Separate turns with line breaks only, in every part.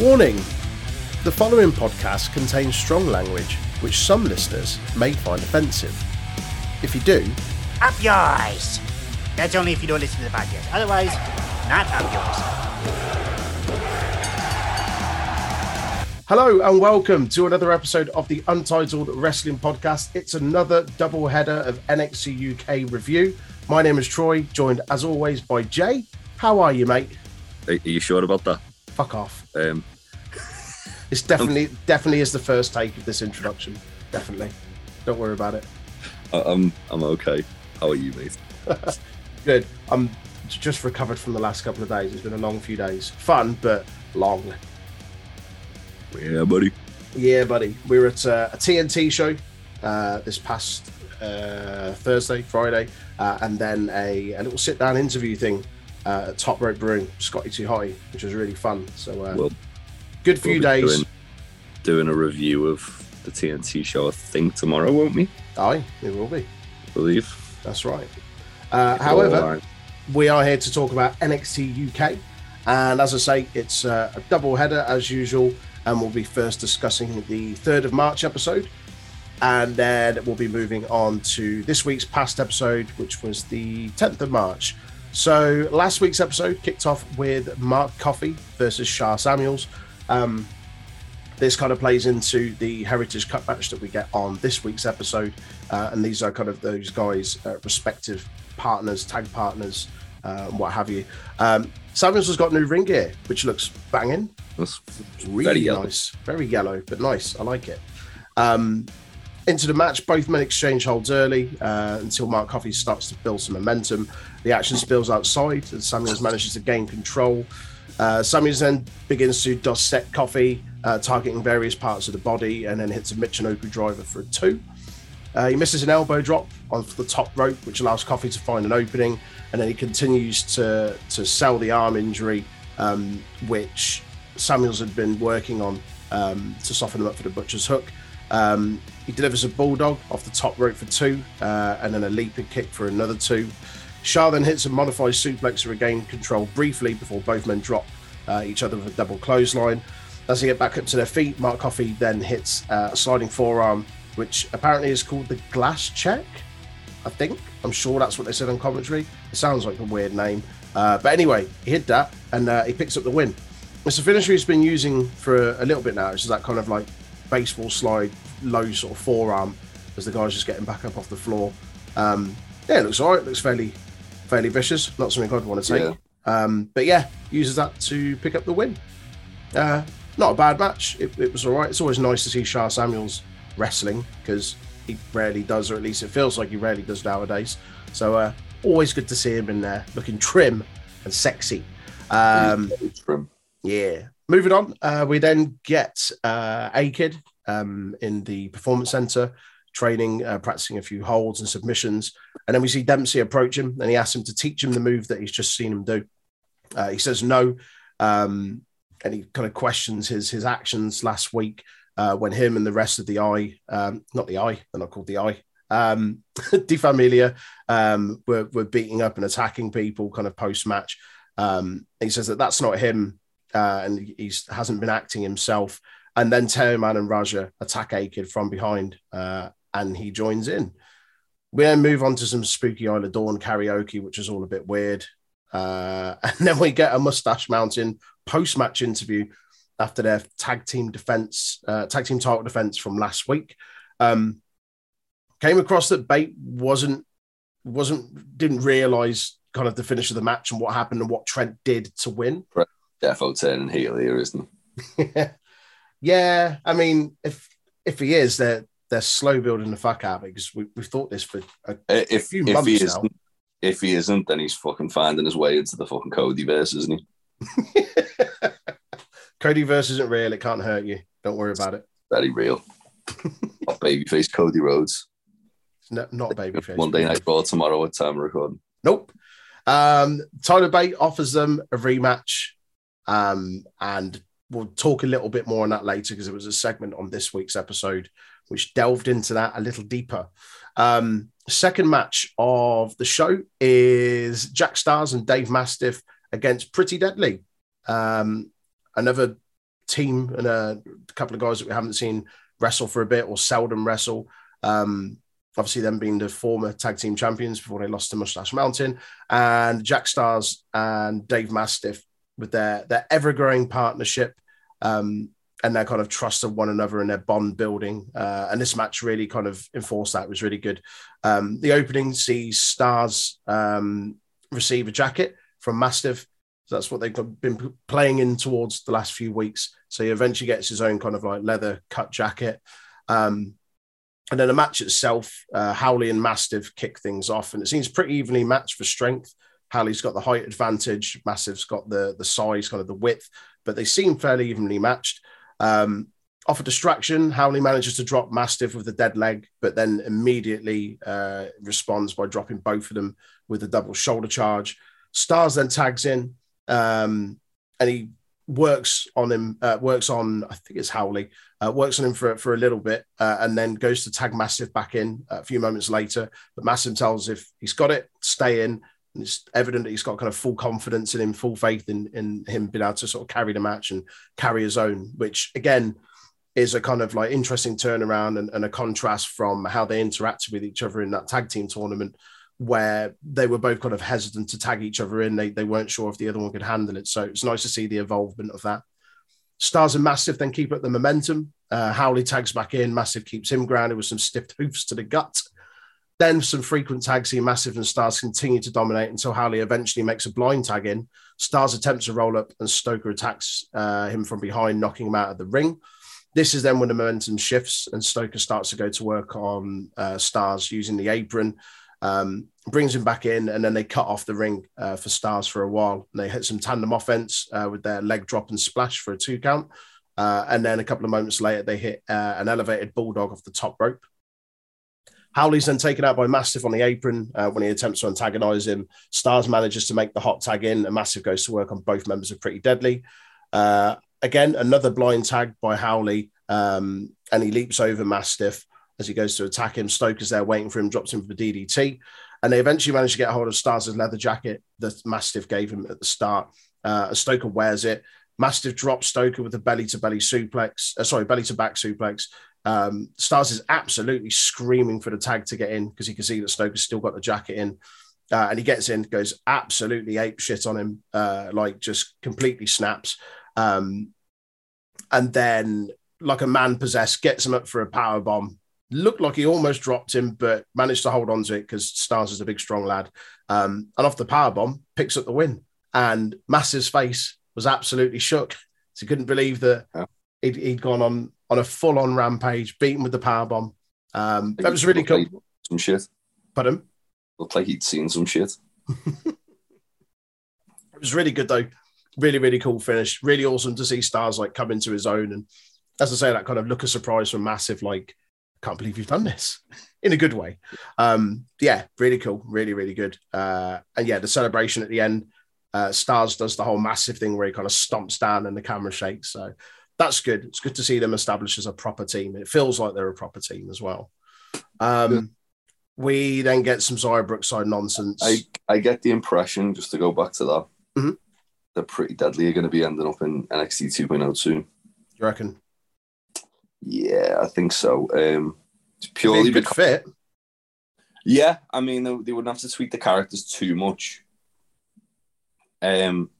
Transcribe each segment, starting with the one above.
Warning The following podcast contains strong language which some listeners may find offensive. If you do,
Up yours! That's only if you don't listen to the podcast. Otherwise, not up yours.
hello and welcome to another episode of the Untitled Wrestling Podcast. It's another double header of NXT UK review. My name is Troy, joined as always by Jay. How are you, mate?
Are, are you sure about that?
Fuck off.
Um,
It's definitely definitely is the first take of this introduction. Definitely. Don't worry about it.
I, I'm I'm okay. How are you, mate?
Good. I'm just recovered from the last couple of days. It's been a long few days. Fun, but long.
Yeah, buddy.
Yeah, buddy. We were at uh, a TNT show uh, this past uh, Thursday, Friday, uh, and then a, a little sit down interview thing uh, at Top Rope Brewing, Scotty Too High, which was really fun. So, uh,
Well,
good few
we'll
days.
Doing, doing a review of the TNT show, I think tomorrow, won't we?
Aye, it will be.
I believe.
That's right. Uh, however, we are here to talk about NXT UK. And as I say, it's uh, a double header as usual. And we'll be first discussing the 3rd of March episode. And then we'll be moving on to this week's past episode, which was the 10th of March. So last week's episode kicked off with Mark Coffey versus Sha Samuels. Um, this kind of plays into the Heritage Cup match that we get on this week's episode. Uh, and these are kind of those guys' uh, respective partners, tag partners, uh, what have you. Um, Samuels has got new ring gear, which looks banging.
That's
Really
Very yellow.
nice. Very yellow, but nice. I like it. Um, into the match, both men exchange holds early uh, until Mark Coffey starts to build some momentum. The action spills outside and Samuels manages to gain control. Uh, Samuels then begins to dissect Coffey, uh, targeting various parts of the body, and then hits a Michinoku driver for a two. Uh, he misses an elbow drop off the top rope, which allows Coffey to find an opening, and then he continues to to sell the arm injury, um, which Samuels had been working on um, to soften him up for the butcher's hook. Um, he delivers a bulldog off the top rope for two, uh, and then a leaping kick for another two. Sha then hits a modified suplex to regain control briefly before both men drop uh, each other with a double clothesline. As they get back up to their feet, Mark Coffey then hits uh, a sliding forearm, which apparently is called the glass check. I think. I'm sure that's what they said on commentary. It sounds like a weird name. Uh, but anyway, he hit that and uh, he picks up the win. It's a finisher he's been using for a, a little bit now. It's that kind of like baseball slide, low sort of forearm as the guy's just getting back up off the floor. Um, yeah, it looks all right. It looks fairly, fairly vicious. Not something I'd want to take.
Yeah.
Um, but yeah, uses that to pick up the win. Uh, not a bad match. It, it was all right. It's always nice to see Sha Samuels wrestling because he rarely does, or at least it feels like he rarely does nowadays. So uh, always good to see him in there, looking trim and sexy. Um,
from
yeah. Moving on, uh, we then get uh, A-Kid um, in the performance center training, uh, practicing a few holds and submissions. And then we see Dempsey approach him and he asks him to teach him the move that he's just seen him do. Uh, he says no. Um, and he kind of questions his, his actions last week uh, when him and the rest of the eye, um, not the eye, they're not called the eye, um, Die Familie um, were, were beating up and attacking people kind of post match. Um, he says that that's not him uh, and he hasn't been acting himself. And then Teoman and Raja attack A-Kid from behind, uh, and he joins in. We then move on to some Spooky Isla Dawn karaoke, which is all a bit weird. Uh, and then we get a Mustache Mountain post match interview after their tag team defense, uh, tag team title defense from last week. Um, came across that Bate wasn't wasn't didn't realize kind of the finish of the match and what happened and what Trent did to win.
defo turning heel here, isn't
yeah, I mean, if if he is, they're they're slow building the fuck out because we, we've thought this for a?
Uh, If
few
if
months
he
now.
isn't, if he isn't, then he's fucking finding his way into the fucking Cody verse, isn't he?
Cody verse isn't real. It can't hurt you. Don't worry about it.
Very real. Not babyface Cody Rhodes.
It's not, babyface.
Monday Night Raw tomorrow at time recording.
Nope. Um, Tyler Bate offers them a rematch, um, and we'll talk a little bit more on that later because it was a segment on this week's episode which delved into that a little deeper. Um, second match of the show is Jack Starz and Dave Mastiff against Pretty Deadly. Um, another team and a couple of guys that we haven't seen wrestle for a bit or seldom wrestle. Um, obviously, them being the former tag team champions before they lost to Mustache Mountain, and Jack Starz and Dave Mastiff with their their ever growing partnership. Um, and their kind of trust of one another and their bond building. Uh, and this match really kind of enforced that. It was really good. Um, the opening sees Starz um, receive a jacket from Mastiff. So that's what they've been playing in towards the last few weeks. So he eventually gets his own kind of like leather cut jacket. Um, and then the match itself, uh, Howley and Mastiff kick things off, and it seems pretty evenly matched for strength. Howley's got the height advantage, Mastiff's got the the size, kind of the width, but they seem fairly evenly matched. Um, off a distraction, Howley manages to drop Mastiff with a dead leg, but then immediately uh, responds by dropping both of them with a double shoulder charge. Starz then tags in, um, and he works on him, uh, works on, I think it's Howley, uh, works on him for, for a little bit, uh, and then goes to tag Mastiff back in a few moments later. But Mastiff tells if he's got it, stay in. It's evident that he's got kind of full confidence in him, full faith in, in him being able to sort of carry the match and carry his own, which again is a kind of like interesting turnaround and, and a contrast from how they interacted with each other in that tag team tournament where they were both kind of hesitant to tag each other in. They, they weren't sure if the other one could handle it. So it's nice to see the involvement of that. Starz and Mastiff then keep up the momentum. Uh, Howley tags back in. Mastiff keeps him grounded with some stiff hoofs to the gut. Then some frequent tags see Mastiff and Starz continue to dominate until Howley eventually makes a blind tag in. Starz attempts to roll up and Stoker attacks uh, him from behind, knocking him out of the ring. This is then when the momentum shifts and Stoker starts to go to work on uh, Starz using the apron, um, brings him back in, and then they cut off the ring uh, for Starz for a while. And they hit some tandem offense uh, with their leg drop and splash for a two count. Uh, and then a couple of moments later, they hit uh, an elevated bulldog off the top rope. Howley's then taken out by Mastiff on the apron uh, when he attempts to antagonize him. Starz manages to make the hot tag in, and Mastiff goes to work on both members of Pretty Deadly. Uh, again, another blind tag by Howley, um, and he leaps over Mastiff as he goes to attack him. Stoker's there waiting for him, drops him for the DDT, and they eventually manage to get hold of Starz' leather jacket that Mastiff gave him at the start. Uh, Stoker wears it. Mastiff drops Stoker with a belly to belly suplex, uh, sorry, belly to back suplex. Um, Starz is absolutely screaming for the tag to get in because he can see that Stoker's still got the jacket in. Uh, and he gets in, goes absolutely ape shit on him, uh, like just completely snaps. Um, and then, like a man possessed, gets him up for a power bomb. Looked like he almost dropped him, but managed to hold on to it because Starz is a big, strong lad. Um, and off the power bomb, picks up the win. And Mastiff's face was absolutely shook. So he couldn't believe that yeah. He'd, he'd gone on on a full on rampage, beaten with the power bomb. Um, that was really cool.
some shit.
Pardon?
Looked like he'd seen some shit.
it was really good though. Really, really cool finish. Really awesome to see Starz like come into his own. And as I say, that kind of look of surprise from Mastiff, like, can't believe you've done this in a good way. Um, yeah, really cool. Really, really good. Uh, and yeah, the celebration at the end, uh, Starz does the whole Mastiff thing where he kind of stomps down and the camera shakes. So that's good. It's good to see them established as a proper team. It feels like they're a proper team as well. Um, we then get some Xia Brookside nonsense.
I, I get the impression, just to go back to that,
mm-hmm.
they're pretty deadly. Are going to be ending up in NXT 2.0 soon.
You reckon?
Yeah, I think so. Um, it's purely
good because, fit.
Yeah, I mean they, they wouldn't have to tweak the characters too much. Um,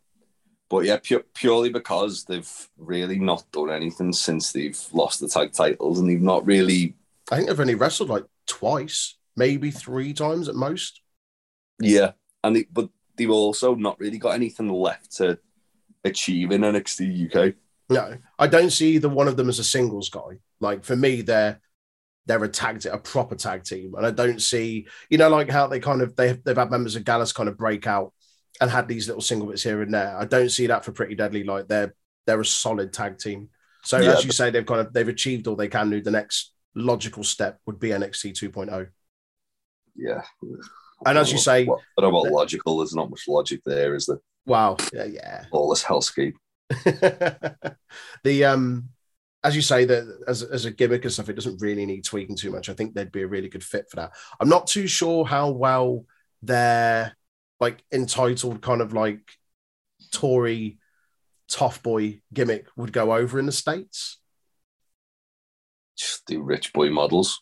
but yeah, pu- purely because they've really not done anything since they've lost the tag titles, and they've not really.
I think they've only wrestled like twice, maybe three times at most.
Yeah, and they, but they've also not really got anything left to achieve in NXT UK.
No, I don't see either one of them as a singles guy. Like for me, they're they're a tag a proper tag team, and I don't see you know like how they kind of they they've had members of Gallus kind of break out and had these little single bits here and there. I don't see that for Pretty Deadly. Like they're they're a solid tag team. So yeah, as you say, they've kind of they've achieved all they can do. The next logical step would be NXT 2.0.
Yeah.
And as you say,
what, what about logical? There's not much logic there, is there?
Wow. Yeah, yeah.
All this hellscape.
the um as you say that as, as a gimmick and stuff, it doesn't really need tweaking too much. I think they'd be a really good fit for that. I'm not too sure how well they're like entitled kind of like Tory tough boy gimmick would go over in the states.
Just the rich boy models.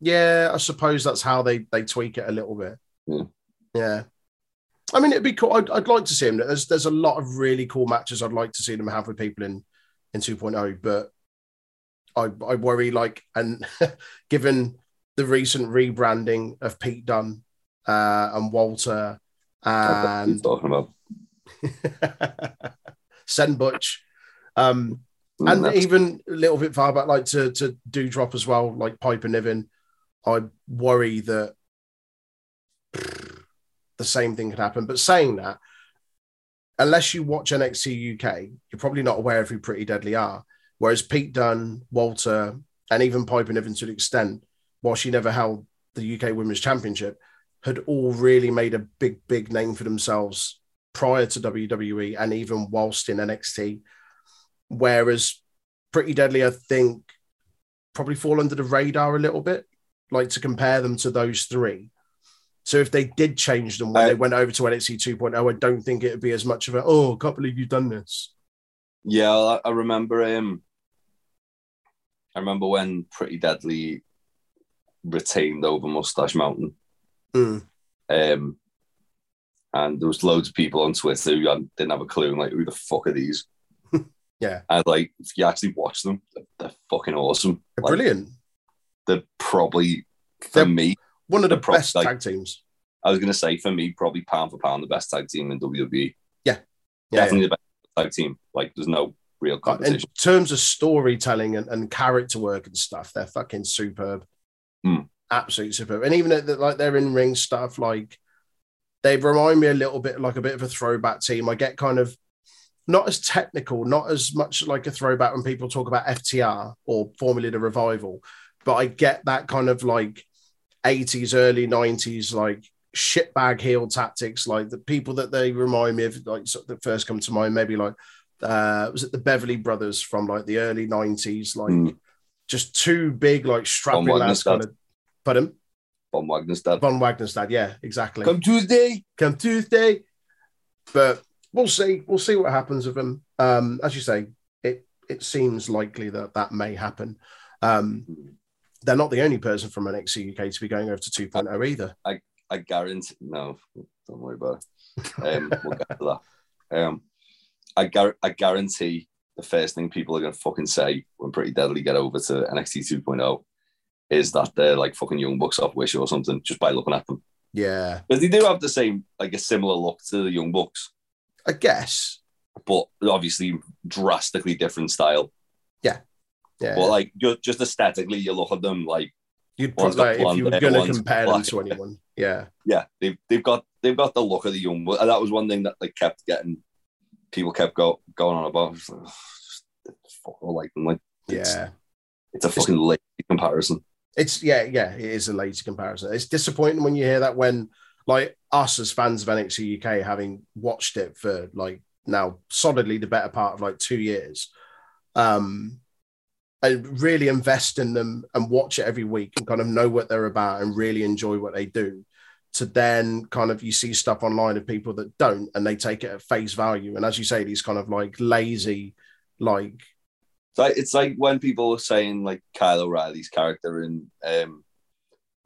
Yeah, I suppose that's how they they tweak it a little bit.
Yeah.
Yeah. I mean, it'd be cool. I'd, I'd like to see him. There's there's a lot of really cool matches I'd like to see them have with people in in 2.0, but I I worry like and given the recent rebranding of Pete Dunne uh, and Walter
What he's
and
talking about.
Send Butch. Um,
Mm,
and
that's-
even a little bit far back, like to to do drop as well, like Piper Niven. I worry that the same thing could happen. But saying that, unless you watch NXT UK, you're probably not aware of who Pretty Deadly are. Whereas Pete Dunne, Walter, and even Piper Niven to an extent, while she never held the UK Women's Championship, had all really made a big, big name for themselves prior to WWE and even whilst in NXT. Whereas Pretty Deadly, I think, probably fall under the radar a little bit, like to compare them to those three. So if they did change them when
I-
they uh, went over to NXT 2.0, I don't think it would be as much of a, oh, I can't believe you've done this.
Yeah, I, I remember him. I remember when Pretty Deadly retained over Mustache Mountain.
Mm.
Um, and there was loads of people on Twitter who didn't have a clue, and like, who the fuck are these?
Yeah.
And like, if you actually watch them, they're, they're fucking awesome.
They're
Like,
brilliant.
They're probably for
They're-
me.
One of the best
like-
tag teams.
I was gonna say for me, probably pound for pound, the best tag team in WWE.
Yeah,
definitely the best tag team. Like, there's no real
Like, in terms of storytelling and, and character work and stuff, they're fucking superb.
Hmm.
Absolutely superb. And even at the, like their in ring stuff, like they remind me a little bit like a bit of a throwback team. I get kind of not as technical, not as much like a throwback when people talk about FTR or Formula the Revival, but I get that kind of like 80s, early 90s, like shitbag heel tactics, like the people that they remind me of, like sort of that first come to mind, maybe like uh was it the Beverly Brothers from like the early 90s, like
Hmm.
just two big, like strapping lads kind of pardon?
Von Wagner's dad.
Von Wagner's dad, yeah, exactly.
Come Tuesday.
Come Tuesday. But we'll see. We'll see what happens with him. Um, as you say, it it seems likely that that may happen. Um, they're not the only person from NXT UK to be going over to 2.0 either.
I I guarantee. No, don't worry about it. Um, we'll get to that. Um, I, gar- I guarantee the first thing people are going to fucking say when Pretty Deadly get over to NXT 2.0 is that they're like fucking Young Bucks off Wish or something just by looking at them.
Yeah,
Because they do have the same, like a similar look to the Young Bucks,
I guess.
but obviously drastically different style.
Yeah, yeah.
But like just, just aesthetically, you look at them like
you'd probably like, if you were going to compare them to anyone. Yeah,
yeah, they've they've got they've got the look of the young. Bucks. And that was one thing that like kept getting people kept go, going on about. Like, like them. Like it's,
yeah.
it's a fucking late comparison.
It's yeah, yeah. It is a later comparison. It's disappointing when you hear that when like us as fans of NXT UK, having watched it for like now solidly the better part of like two years, um, and really invest in them and watch it every week and kind of know what they're about and really enjoy what they do. To then kind of you see stuff online of people that don't and they take it at face value. And as you say, these kind of like lazy, like
It's like it's like when people were saying like Kyle O'Reilly's character in um,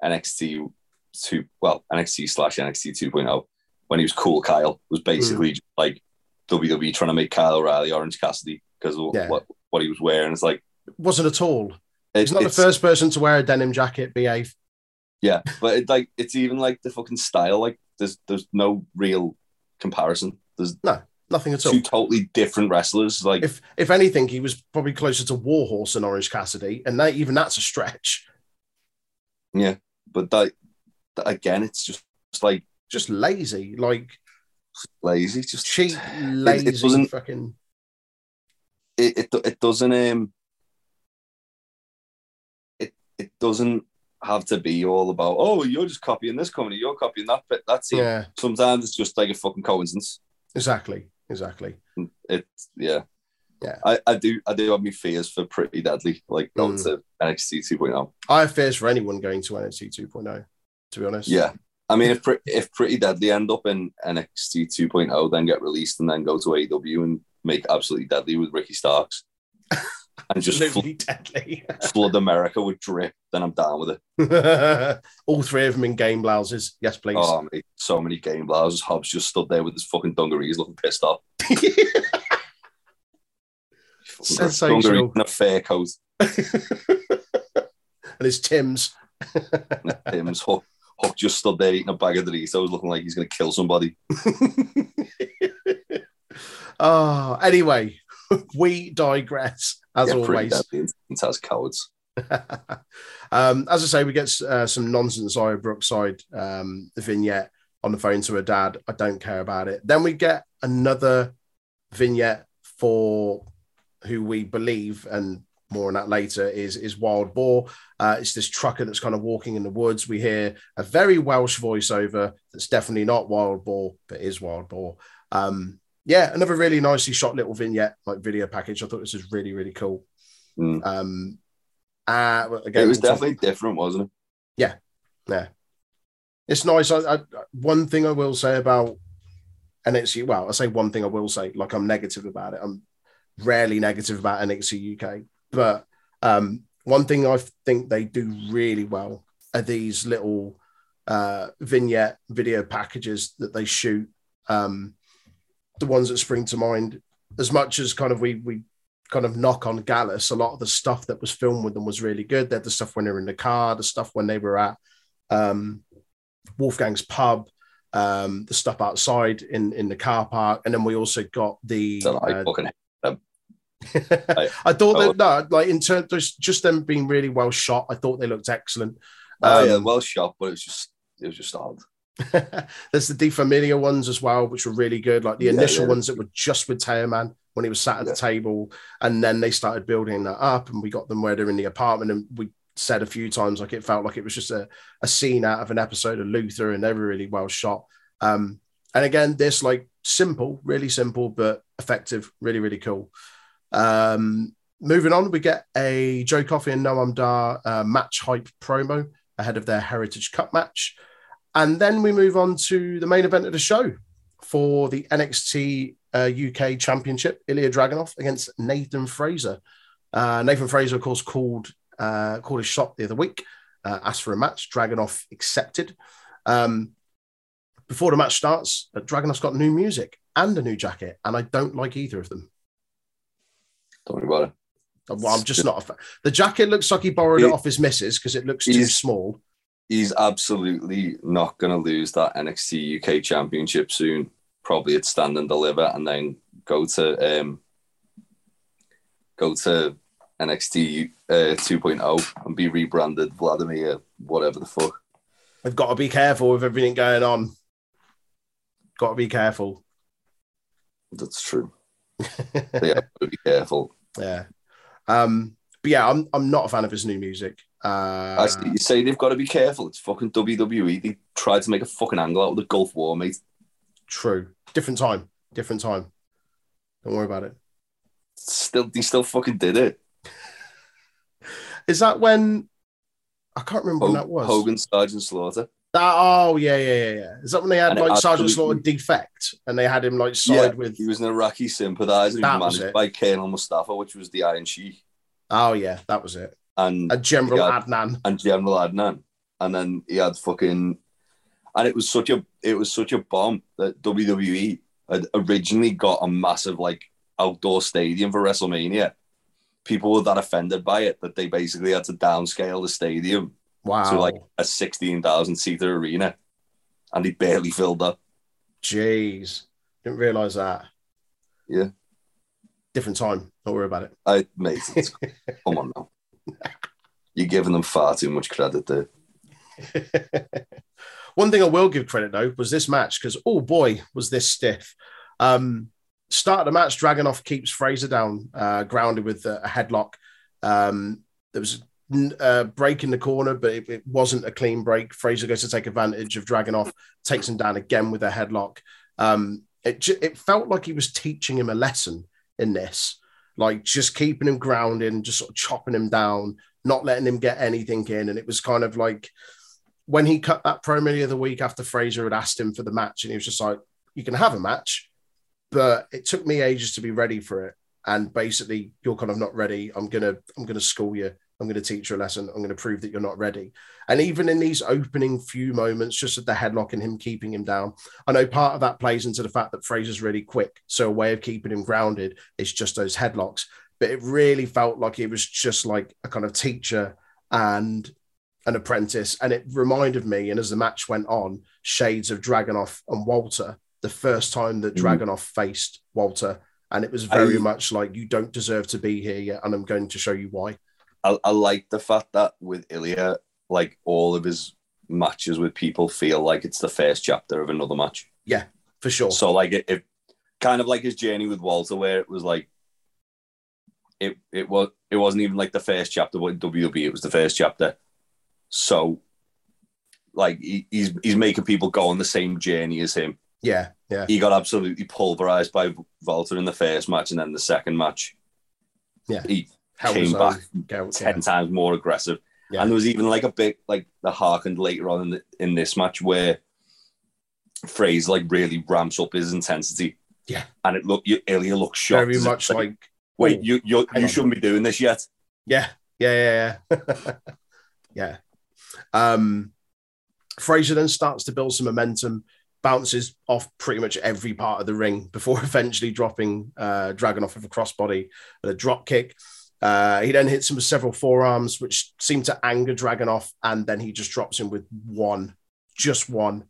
NXT two, well NXT slash NXT 2.0 when he was cool. Kyle was basically just like WWE trying to make Kyle O'Reilly Orange Cassidy because of
Yeah.
what what he was wearing. It's like
wasn't at all.
it-
He's not the first person to wear a denim jacket. Behave.
Yeah, but it, like it's even like the fucking style. Like there's there's no real comparison. There's
Nothing at all.
two totally different wrestlers. Like
If if anything, he was probably closer to Warhorse than Orange Cassidy, and that, even that's a stretch.
yeah, but that, that again, it's just it's like
Just lazy, like
lazy. Just
cheap, lazy, It
doesn't-
fucking.
it, it it doesn't um it it doesn't have to be all about oh you're just copying this company you're copying that bit that's it
Yeah,
sometimes it's just like a fucking coincidence
exactly, exactly.
it's yeah
Yeah.
I, I do I do have my fears for pretty deadly like going
Mm.
to NXT 2.0
I have fears for anyone going to NXT 2.0. oh, To be honest,
yeah I mean if if pretty deadly end up in NXT 2.0 then get released and then go to AEW and make absolutely deadly with Ricky Starks, and just
Absolutely deadly.
flood America with drip, then I'm down with it.
All three of them in game blouses. Yes, please.
Oh, mate, so many game blouses. Hobbs just stood there with his fucking dungarees looking pissed off.
Sensational.
Dungarees and a fair coat.
and it's Tim's.
Tim's Hook, Hook just stood there eating a bag of Doritos looking like he's going to kill somebody.
oh, anyway, we digress as
yeah,
always.
deadly and as cowards.
um, as I say, we get uh, some nonsense Ira Brookside um, vignette on the phone to her dad. I don't care about it. Then we get another vignette for who we believe, and more on that later, is is Wild Boar. Uh, it's this trucker that's kind of walking in the woods. We hear a very Welsh voiceover that's definitely not Wild Boar, but is Wild Boar. Um, yeah, another really nicely shot little vignette, like video package. I thought this was really, really cool.
Mm.
Um, uh, again,
It was definitely different, wasn't it?
Yeah, yeah. It's nice. I, I, one thing I will say about NXT, well, I say one thing I will say, like I'm negative about it. I'm rarely negative about NXT UK, but um, one thing I think they do really well are these little uh, vignette video packages that they shoot. Um, the ones that spring to mind, as much as kind of we we kind of knock on Gallus, a lot of the stuff that was filmed with them was really good. They had the stuff when they were in the car, the stuff when they were at um, Wolfgang's pub, um, the stuff outside in in the car park, and then we also got the.
So
uh, I thought
Oh.
that no, like in terms just just them being really well shot. I thought they looked excellent.
oh, yeah,
Um,
well shot, but it was just it was just odd.
There's the Die Familie ones as well, which were really good. Like the
Yeah,
initial
yeah.
ones that were just with Teoman when he was sat at
Yeah.
the table, and then they started building that up, and we got them where they're in the apartment, and we said a few times like it felt like it was just a, a scene out of an episode of Luther, and they were really well shot. Um, and again, this like simple, really simple but effective, really really cool. Um, moving on, we get a Joe Coffey and Noam Dar uh, match hype promo ahead of their Heritage Cup match. And then we move on to the main event of the show for the NXT uh, UK Championship, Ilya Dragunov against Nathan Frazer. Uh, Nathan Frazer, of course, called uh, called his shot the other week, uh, asked for a match. Dragunov accepted. Um, before the match starts, uh, Dragunov's got new music and a new jacket, and I don't like either of them.
Don't worry about it.
Well, I'm just not a fan. The jacket looks like he borrowed it
He-
off his missus because it looks too small.
He's absolutely not going to lose that NXT UK Championship soon. Probably at Stand and Deliver, and then go to um, go to NXT uh, 2.0 and be rebranded Vladimir, whatever the fuck.
They've got to be careful with everything going on. Got to be careful.
That's true. They have to be careful.
Yeah. Um, but yeah, I'm I'm not a fan of his new music. Uh,
I see, you say they've got to be careful. It's fucking WWE. They tried to make a fucking angle out of the Gulf War, mate.
true. Different time. Different time. Don't worry about it.
Still, they still fucking did it.
Is that when I can't remember when that was?
Hogan, Sergeant Slaughter.
That, oh yeah, yeah, yeah, yeah. Is that when they had
And
like Sergeant Slaughter defect and they had him like side
Yeah,
with?
he was an Iraqi sympathizer.
That
was
was
managed
it.
by Colonel Mustafa, which was the Iron Sheik,
Oh yeah, that was it.
And
And General
Yeah.
Adnan.
and General Adnan, and then he had fucking, and it was such a it was such a bomb that WWE had originally got a massive like outdoor stadium for WrestleMania. People were that offended by it that they basically had to downscale the stadium
Wow.
to like a sixteen thousand seater arena, and he barely filled up.
Jeez, didn't realize that.
Yeah.
Different time. Don't worry about it.
I mate, come on now, you're giving them far too much credit there.
One thing I will give credit though was this match because oh boy was this stiff. Um, start of the match, Dragunov keeps Frazer down, uh, grounded with a headlock. Um, there was a break in the corner, but it, it wasn't a clean break. Frazer goes to take advantage of Dragunov, takes him down again with a headlock. Um, it it felt like he was teaching him a lesson in this, like just keeping him grounded and just sort of chopping him down, not letting him get anything in. And it was kind of like when he cut that promo the other week after Frazer had asked him for the match, and he was just like, "You can have a match, but it took me ages to be ready for it. And basically, you're kind of not ready. I'm gonna I'm gonna school you. I'm to teach you a lesson. I'm to prove that you're not ready. And even in these opening few moments, just at the headlock and him keeping him down, I know part of that plays into the fact that Frazer's really quick. So a way of keeping him grounded is just those headlocks. But it really felt like it was just like a kind of teacher and an apprentice. And it reminded me, and as the match went on, shades of Dragunov and Walter, the first time that mm. Dragunov faced Walter. And it was very I, much like, you don't deserve to be here yet. And I'm going to show you why.
I, I like the fact that with Ilya, like all of his matches with people feel like it's the first chapter of another match.
Yeah, for sure.
So like it, it kind of like his journey with Walter, where it was like it it was it wasn't even like the first chapter, but in WWE it was the first chapter. So like he, he's he's making people go on the same journey as him.
Yeah, yeah.
He got absolutely pulverized by Walter in the first match, and then the second match,
yeah,
he came back ten yeah. times more aggressive. Yeah. And there was even like a bit like the harkened later on in, the, in this match where Frazer like really ramps up his intensity.
Yeah.
And it look you Ilya looks shocked.
Very much like, like
wait, you you you shouldn't be doing this yet.
Yeah. Yeah, yeah, yeah. yeah. Um Frazer then starts to build some momentum, bounces off pretty much every part of the ring before eventually dropping uh Dragunov with a crossbody and a drop kick. Uh, he then hits him with several forearms, which seem to anger Dragunov, and then he just drops him with one, just one,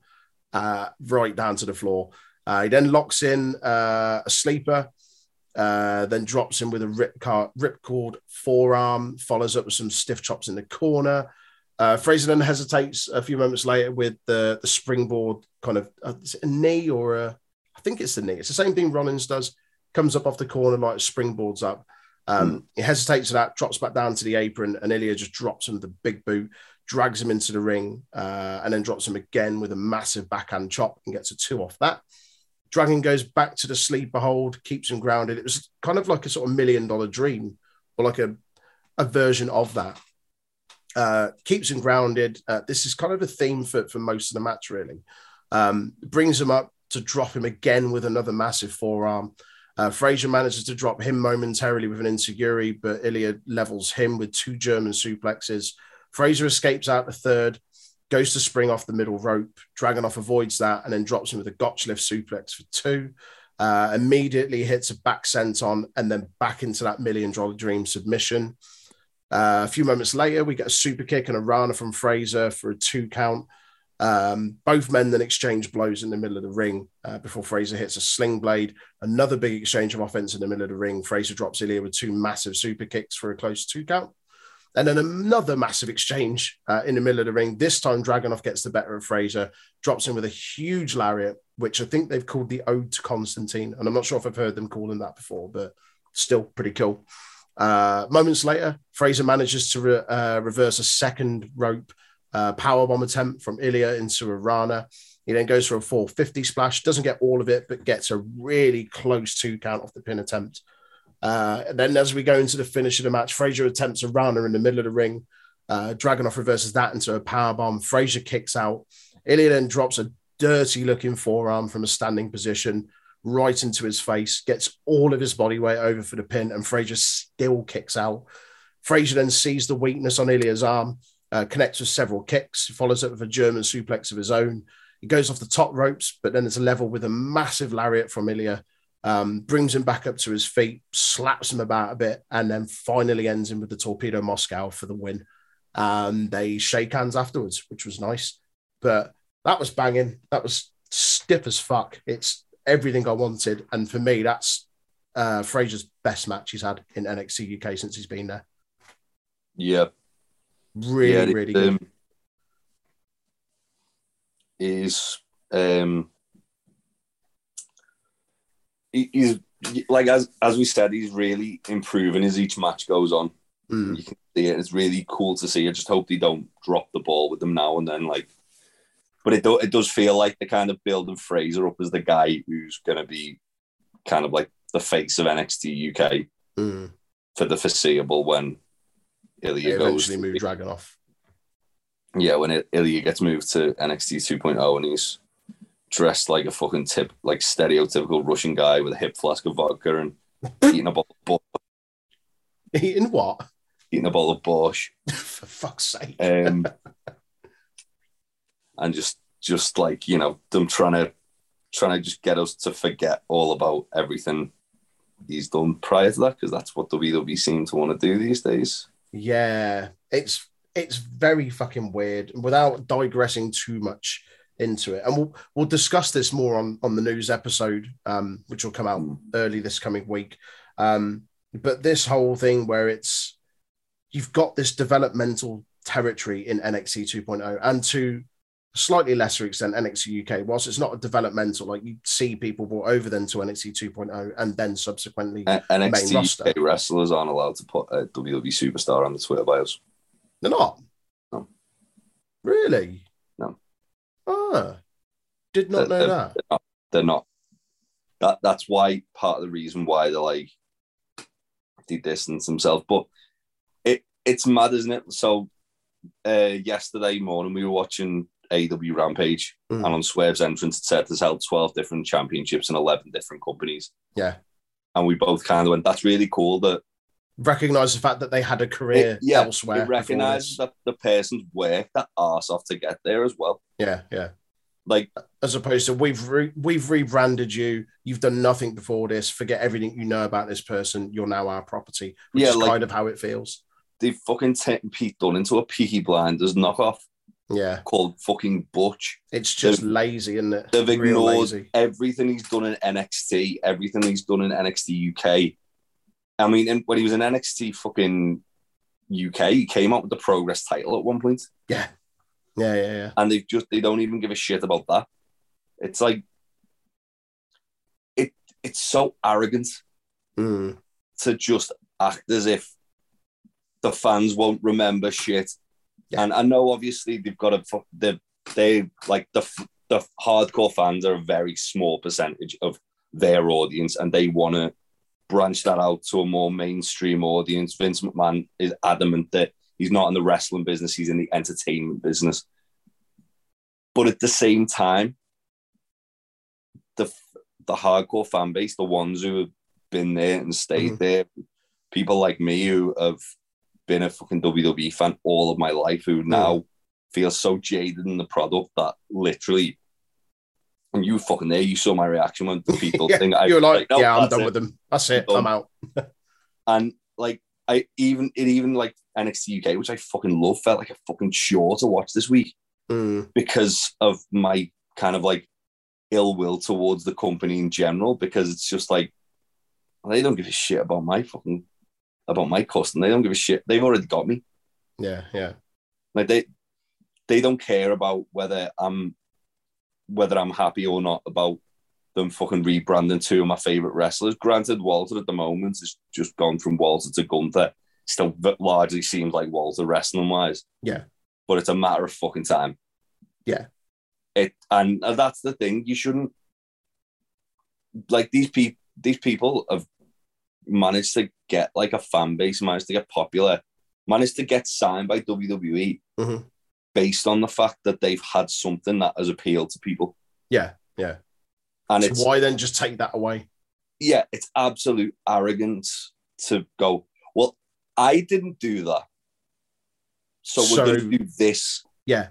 uh, right down to the floor. Uh, he then locks in uh, a sleeper, uh, then drops him with a rip ripcord forearm, follows up with some stiff chops in the corner. Uh, Frazer then hesitates a few moments later with the, the springboard kind of a knee or a, I think it's the knee. It's the same thing Rollins does. Comes up off the corner like springboards up. Um, mm. He hesitates to that, drops back down to the apron, and Ilya just drops him with a big boot, drags him into the ring, uh, and then drops him again with a massive backhand chop and gets a two off that. Dragon goes back to the sleeper hold, keeps him grounded. It was kind of like a sort of million dollar dream, or like a, a version of that. Uh, keeps him grounded. Uh, this is kind of a theme for, for most of the match, really. Um, brings him up to drop him again with another massive forearm. Uh, Frazer manages to drop him momentarily with an enzuigiri, but Ilya levels him with two German suplexes. Frazer escapes out the third, goes to spring off the middle rope. Dragunov avoids that and then drops him with a gotch lift suplex for two. Uh, immediately hits a back senton and then back into that million dollar dream submission. Uh, a few moments later, we get a super kick and a Rana from Frazer for a two count. Um, both men then exchange blows in the middle of the ring uh, before Frazer hits a sling blade. Another big exchange of offense in the middle of the ring. Frazer drops Ilya with two massive super kicks for a close two count. And then another massive exchange uh, in the middle of the ring. This time, Dragunov gets the better of Frazer, drops him with a huge lariat, which I think they've called the Ode to Constantine. And I'm not sure if I've heard them calling that before, but still pretty cool. Uh, moments later, Frazer manages to re- uh, reverse a second rope uh, power bomb attempt from Ilya into a Rana. He then goes for a 450 splash, doesn't get all of it, but gets a really close two count off the pin attempt. Uh, then as we go into the finish of the match, Frazer attempts a Rana in the middle of the ring. Uh, Dragunov reverses that into a power bomb. Frazer kicks out. Ilya then drops a dirty looking forearm from a standing position right into his face, gets all of his body weight over for the pin, and Frazer still kicks out. Frazer then sees the weakness on Ilya's arm, uh, connects with several kicks, follows up with a German suplex of his own. He goes off the top ropes, but then it's level with a massive lariat from Ilya, um, brings him back up to his feet, slaps him about a bit, and then finally ends him with the Torpedo Moscow for the win. And they shake hands afterwards, which was nice. But that was banging. That was stiff as fuck. It's everything I wanted. And for me, that's uh, Frazer's best match he's had in NXT UK since he's been there.
Yeah,
Really, yeah, really good. Um,
is um, he, he's like as as we said, he's really improving as each match goes on.
Mm.
You can see it. It's really cool to see. I just hope they don't drop the ball with them now and then. Like, but it do, it does feel like they're kind of building Frazer up as the guy who's going to be kind of like the face of NXT UK
mm.
for the foreseeable when Ilya
they eventually move Dragunov.
Yeah, when Ilya gets moved to NXT 2.0 and he's dressed like a fucking tip, like stereotypical Russian guy with a hip flask of vodka and eating a bottle of Bo-
Eating what?
eating a bottle of Borscht,
For fuck's sake.
um, and just just like you know them trying to trying to just get us to forget all about everything he's done prior to that because that's what WWE seem to want to do these days.
Yeah, it's it's very fucking weird. Without digressing too much into it, and we'll we'll discuss this more on on the news episode, um, which will come out
Mm.
early this coming week. Um, but this whole thing where it's you've got this developmental territory in NXT 2.0 and to a slightly lesser extent NXT UK, whilst it's not a developmental, like you see people brought over then to NXT 2.0 and then subsequently
NXT. UK wrestlers aren't allowed to put a WWE superstar on the Twitter bios.
They're not.
No.
Really? Ah, did not know
They're-
that.
They're not. They're not. That that's why part of the reason why they're like they distance themselves. But it it's mad, isn't it? So uh, yesterday morning we were watching AEW Rampage,
Mm.
and on Swerve's entrance it said there's held twelve different championships in eleven different companies.
Yeah.
And we both kind of went, "That's really cool." That
Recognize the fact that they had a career
it, yeah,
elsewhere.
it recognises that the person's worked that ass off to get there as well.
Yeah, yeah.
Like
As opposed to we've re- we've rebranded you. You've done nothing before this. Forget everything you know about this person. You're now our property. Which
Yeah,
is
like-
kind of how it feels.
they fucking taken Pete Dunne into a Peaky Blinders knockoff
Yeah,
called fucking Butch.
it's just lazy, isn't it?
They've
Real
ignored
lazy.
everything he's done in NXT, everything he's done in NXT UK. I mean, when he was in NXT fucking UK, he came out with the Progress title at one point,
Yeah, yeah, yeah, yeah.
and they just they don't even give a shit about that. It's like it it's so arrogant
Mm.
to just act as if the fans won't remember shit.
Yeah.
And I know obviously they've got a they they like the the hardcore fans are a very small percentage of their audience, and they want to branch that out to a more mainstream audience. Vince McMahon is adamant that he's not in the wrestling business; he's in the entertainment business. But at the same time, the the hardcore fan base, the ones who have been there and stayed
Mhm.
there, people like me who have been a fucking WWE fan all of my life, who now feel so jaded in the product that literally, and you fucking there, you saw my reaction when the people
Yeah,
think I,
you were like,
no,
yeah, I'm done
it.
with them. That's it.
Done.
I'm out.
And like, I even it even like NXT UK, which I fucking love, felt like a fucking chore to watch this week
Mm.
because of my kind of like ill will towards the company in general. Because it's just like they don't give a shit about my fucking about my custom. They don't give a shit. They've already got me.
Yeah, yeah.
Like they they don't care about whether I'm whether I'm happy or not about them fucking rebranding two of my favorite wrestlers. Granted, Walter at the moment has just gone from Walter to Gunther. Still largely seems like Walter wrestling wise.
Yeah.
But it's a matter of fucking time.
Yeah.
It and that's the thing. You shouldn't like these people. These people have managed to get like a fan base, managed to get popular, managed to get signed by WWE
Mhm.
Based on the fact that they've had something that has appealed to people.
Yeah, yeah.
And
So
it's
why then just take that away?
yeah, it's absolute arrogance to go, well, I didn't do that. So we're
So-
going to do this.
Yeah,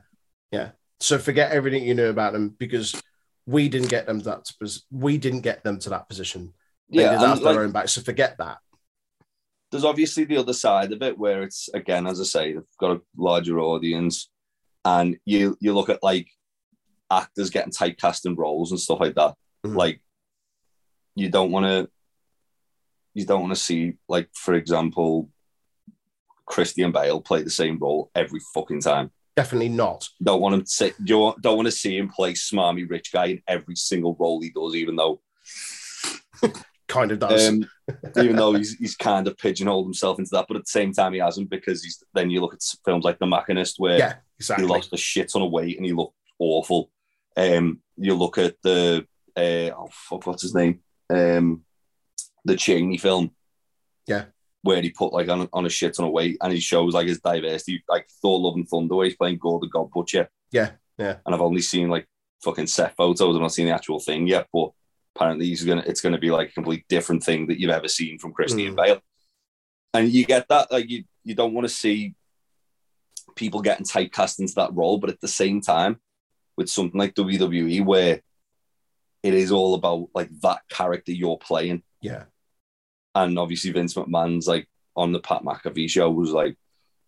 yeah. So forget everything you knew about them because we didn't get them to that. pos- We didn't get them to that position. They
Yeah,
did that their
like,
own back. So forget that.
there's obviously the other side of it where it's again, as I say, they've got a larger audience, and you you look at like actors getting typecast in roles and stuff like that.
Mhm.
Like you don't want to, you don't want to see like for example, Christian Bale play the same role every fucking time.
Definitely not.
Don't want him to say, you don't don't want to see him play smarmy rich guy in every single role he does, even though
Kind of does.
um, even though he's he's kind of pigeonholed himself into that, but at the same time he hasn't because he's then you look at films like The Machinist where
yeah,
he lost a shit ton of weight and he looked awful. Um, you look at the uh, oh fuck, what's his name? Um, the Cheney film,
Yeah.
where he put like on, on a shit ton of weight and he shows like his diversity, like Thor: Love and Thunder, where he's playing Gorr the God Butcher.
Yeah, yeah.
And I've only seen like fucking set photos. I've not seen the actual thing yet, but apparently he's gonna it's gonna be like a complete different thing that you've ever seen from Christian
Mm.
Bale. And you get that, like you you don't want to see people getting typecast into that role, but at the same time, with something like WWE where it is all about like that character you're playing.
Yeah.
And obviously Vince McMahon's like on the Pat McAfee show was like,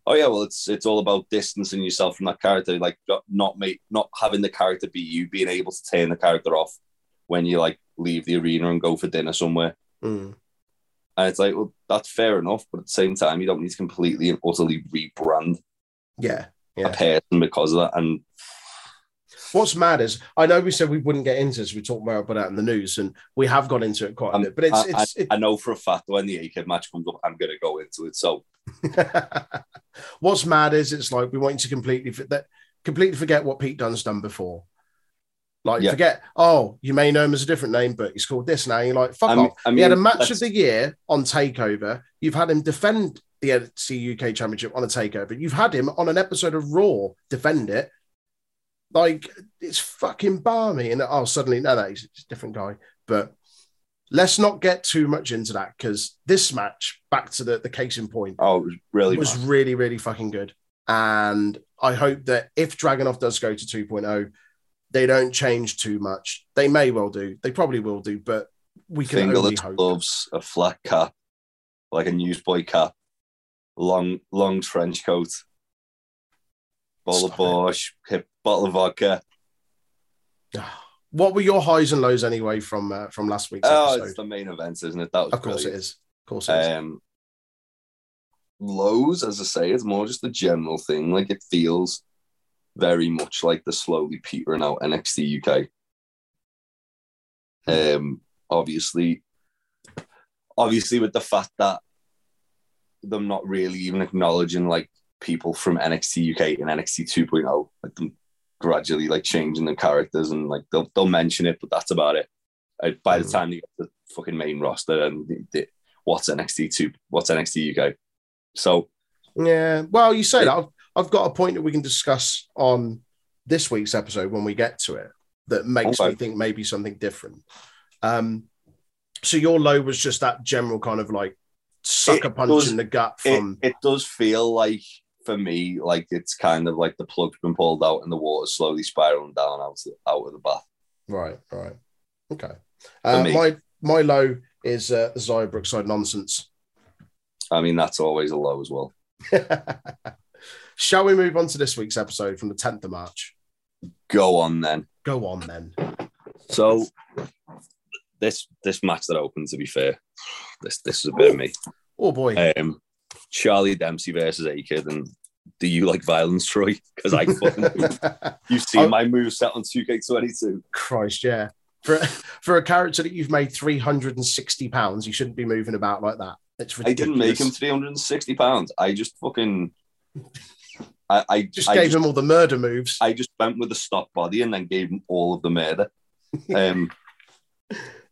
oh yeah, well it's it's all about distancing yourself from that character, like not- make not having the character be you, being able to turn the character off when you like leave the arena and go for dinner somewhere.
Mm.
And it's like, well, that's fair enough, but at the same time, you don't need to completely and utterly rebrand
Yeah.
a person because of that. And
What's mad is I know we said we wouldn't get into this. We talked about about that in the news, and we have got into it quite a
Um,
bit. But it's
I,
it's
I, I know for a fact when the A-Kid match comes up, I'm going to go into it. So
What's mad is it's like we want you to completely that completely forget what Pete Dunne's done before. Like
Yeah.
forget, oh, you may know him as a different name, but he's called this now. You're like, fuck
I mean-
off.
I
he had a match
let's-
of the year on Takeover. You've had him defend the NXT UK Championship on a Takeover. You've had him on an episode of Raw defend it. Like it's fucking balmy, and oh, suddenly no, no, he's a different guy. But let's not get too much into that because this match, back to the the case in point,
oh, it was really
was really, really fucking good. And I hope that if Dragunov does go to 2.0, they don't change too much. They may well do. They probably will do, but we can only
fingerless
hope.
gloves, a flat cap, like a newsboy cap, long long trench coat, bottle of
Stop it.
Bosch, hip bottle of vodka.
What were your highs and lows anyway from uh, from last week's
Oh,
episode?
it's the main event, isn't it? That was
of course it
brilliant.
is. Of course it is.
Um, lows, as I say, it's more just a general thing. Like it feels very much like the slowly petering out NXT UK. Um, obviously, obviously, with the fact that them not really even acknowledging like people from NXT UK and NXT 2.0, like them gradually like changing the characters and like they'll they'll mention it, but that's about it. Uh, by the
Mhm.
time they get the fucking main roster and the, the, what's NXT two, what's NXT UK, so
Yeah. Well, you say that. I've, got a point that we can discuss on this week's episode when we get to it that makes
Okay.
me think maybe something different. Um, so your low was just that general kind of like sucker
It
punch
does-
in the gut
it,
from
it does feel like for me like it's kind of like the plug's been pulled out and the water's slowly spiraling down out of, out of the bath.
right, right, okay. Uh, my my low is uh, the Xia Brookside nonsense.
I mean that's always a low as well.
Shall we move on to this week's episode from the 10th of March?
Go on then.
Go on then.
So this this match that opened, to be fair, this this is a bit of me.
Oh boy.
Um, Charlie Dempsey versus A Kid, and do you like violence, Troy? Because I fucking you've seen
Oh.
my move set on 2K22.
Christ, yeah. For for a character that you've made 360 pounds, you shouldn't be moving about like that. It's ridiculous.
I didn't make him 360 pounds. I just fucking I, I
Just
I
gave him all the murder moves.
I just went with the stop body and then gave him all of the murder. Um,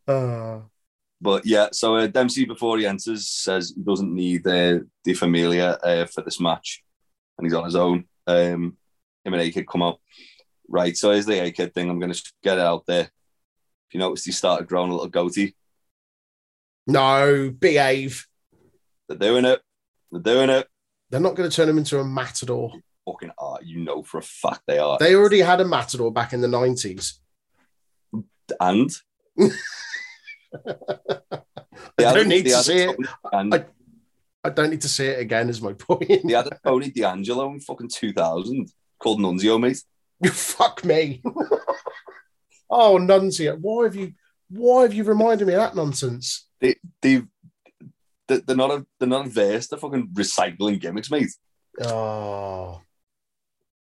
Uh,
but yeah, so uh, Dempsey before he enters says he doesn't need uh, Die Familie uh, for this match, and he's on his own. Um, him and A Kid come out. Right, so here's the A Kid thing. I'm going to get it out there. If you noticed, he started growing a little goatee.
no, behave.
They're doing it. They're doing it.
They're not going to turn him into a matador.
Fucking are. You know for a fact they are.
They already had a matador back in the 90s.
and
I don't need to see it. I- I don't need to see it again, is my point.
they had a Tony D'Angelo in fucking 2000 called Nunzio, mate.
You fuck me. oh, Nunzio. Why have you why have you reminded me of that nonsense?
They, they- they're not a, they're not averse to fucking recycling gimmicks, mate.
Oh,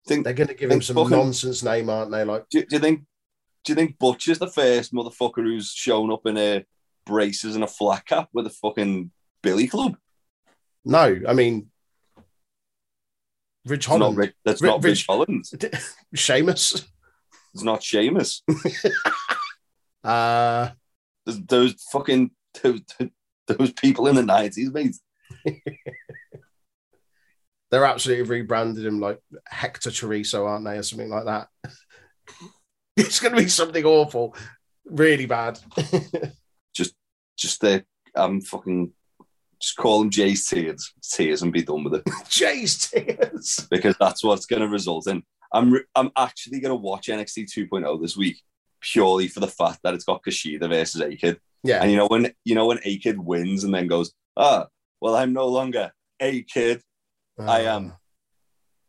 Think,
they're going to give him some
fucking-
nonsense name, aren't they? Like,
do, do you think do you think Butch is the first motherfucker who's shown up in a braces and a flat cap with a fucking Billy Club?
no, I mean, Rich
It's not
Holland,
Rich, that's not Rich
Rich-
Holland.
Sheamus.
It's not Sheamus.
Uh,
There's those fucking those, those people in the nineties, mate.
They're absolutely rebranded him like Hector Chorizo, aren't they, or something like that? It's going to be something awful, really bad.
Just uh, I'm fucking just call him Jay's tears, tears, and be done with it
Jay's tears.
because that's what's going to result in. I'm re- I'm actually going to watch NXT 2.0 this week purely for the fact that it's got Kushida versus A-Kid.
Yeah.
And you know when you know when A-Kid wins and then goes, ah, well, I'm no longer A-Kid, I am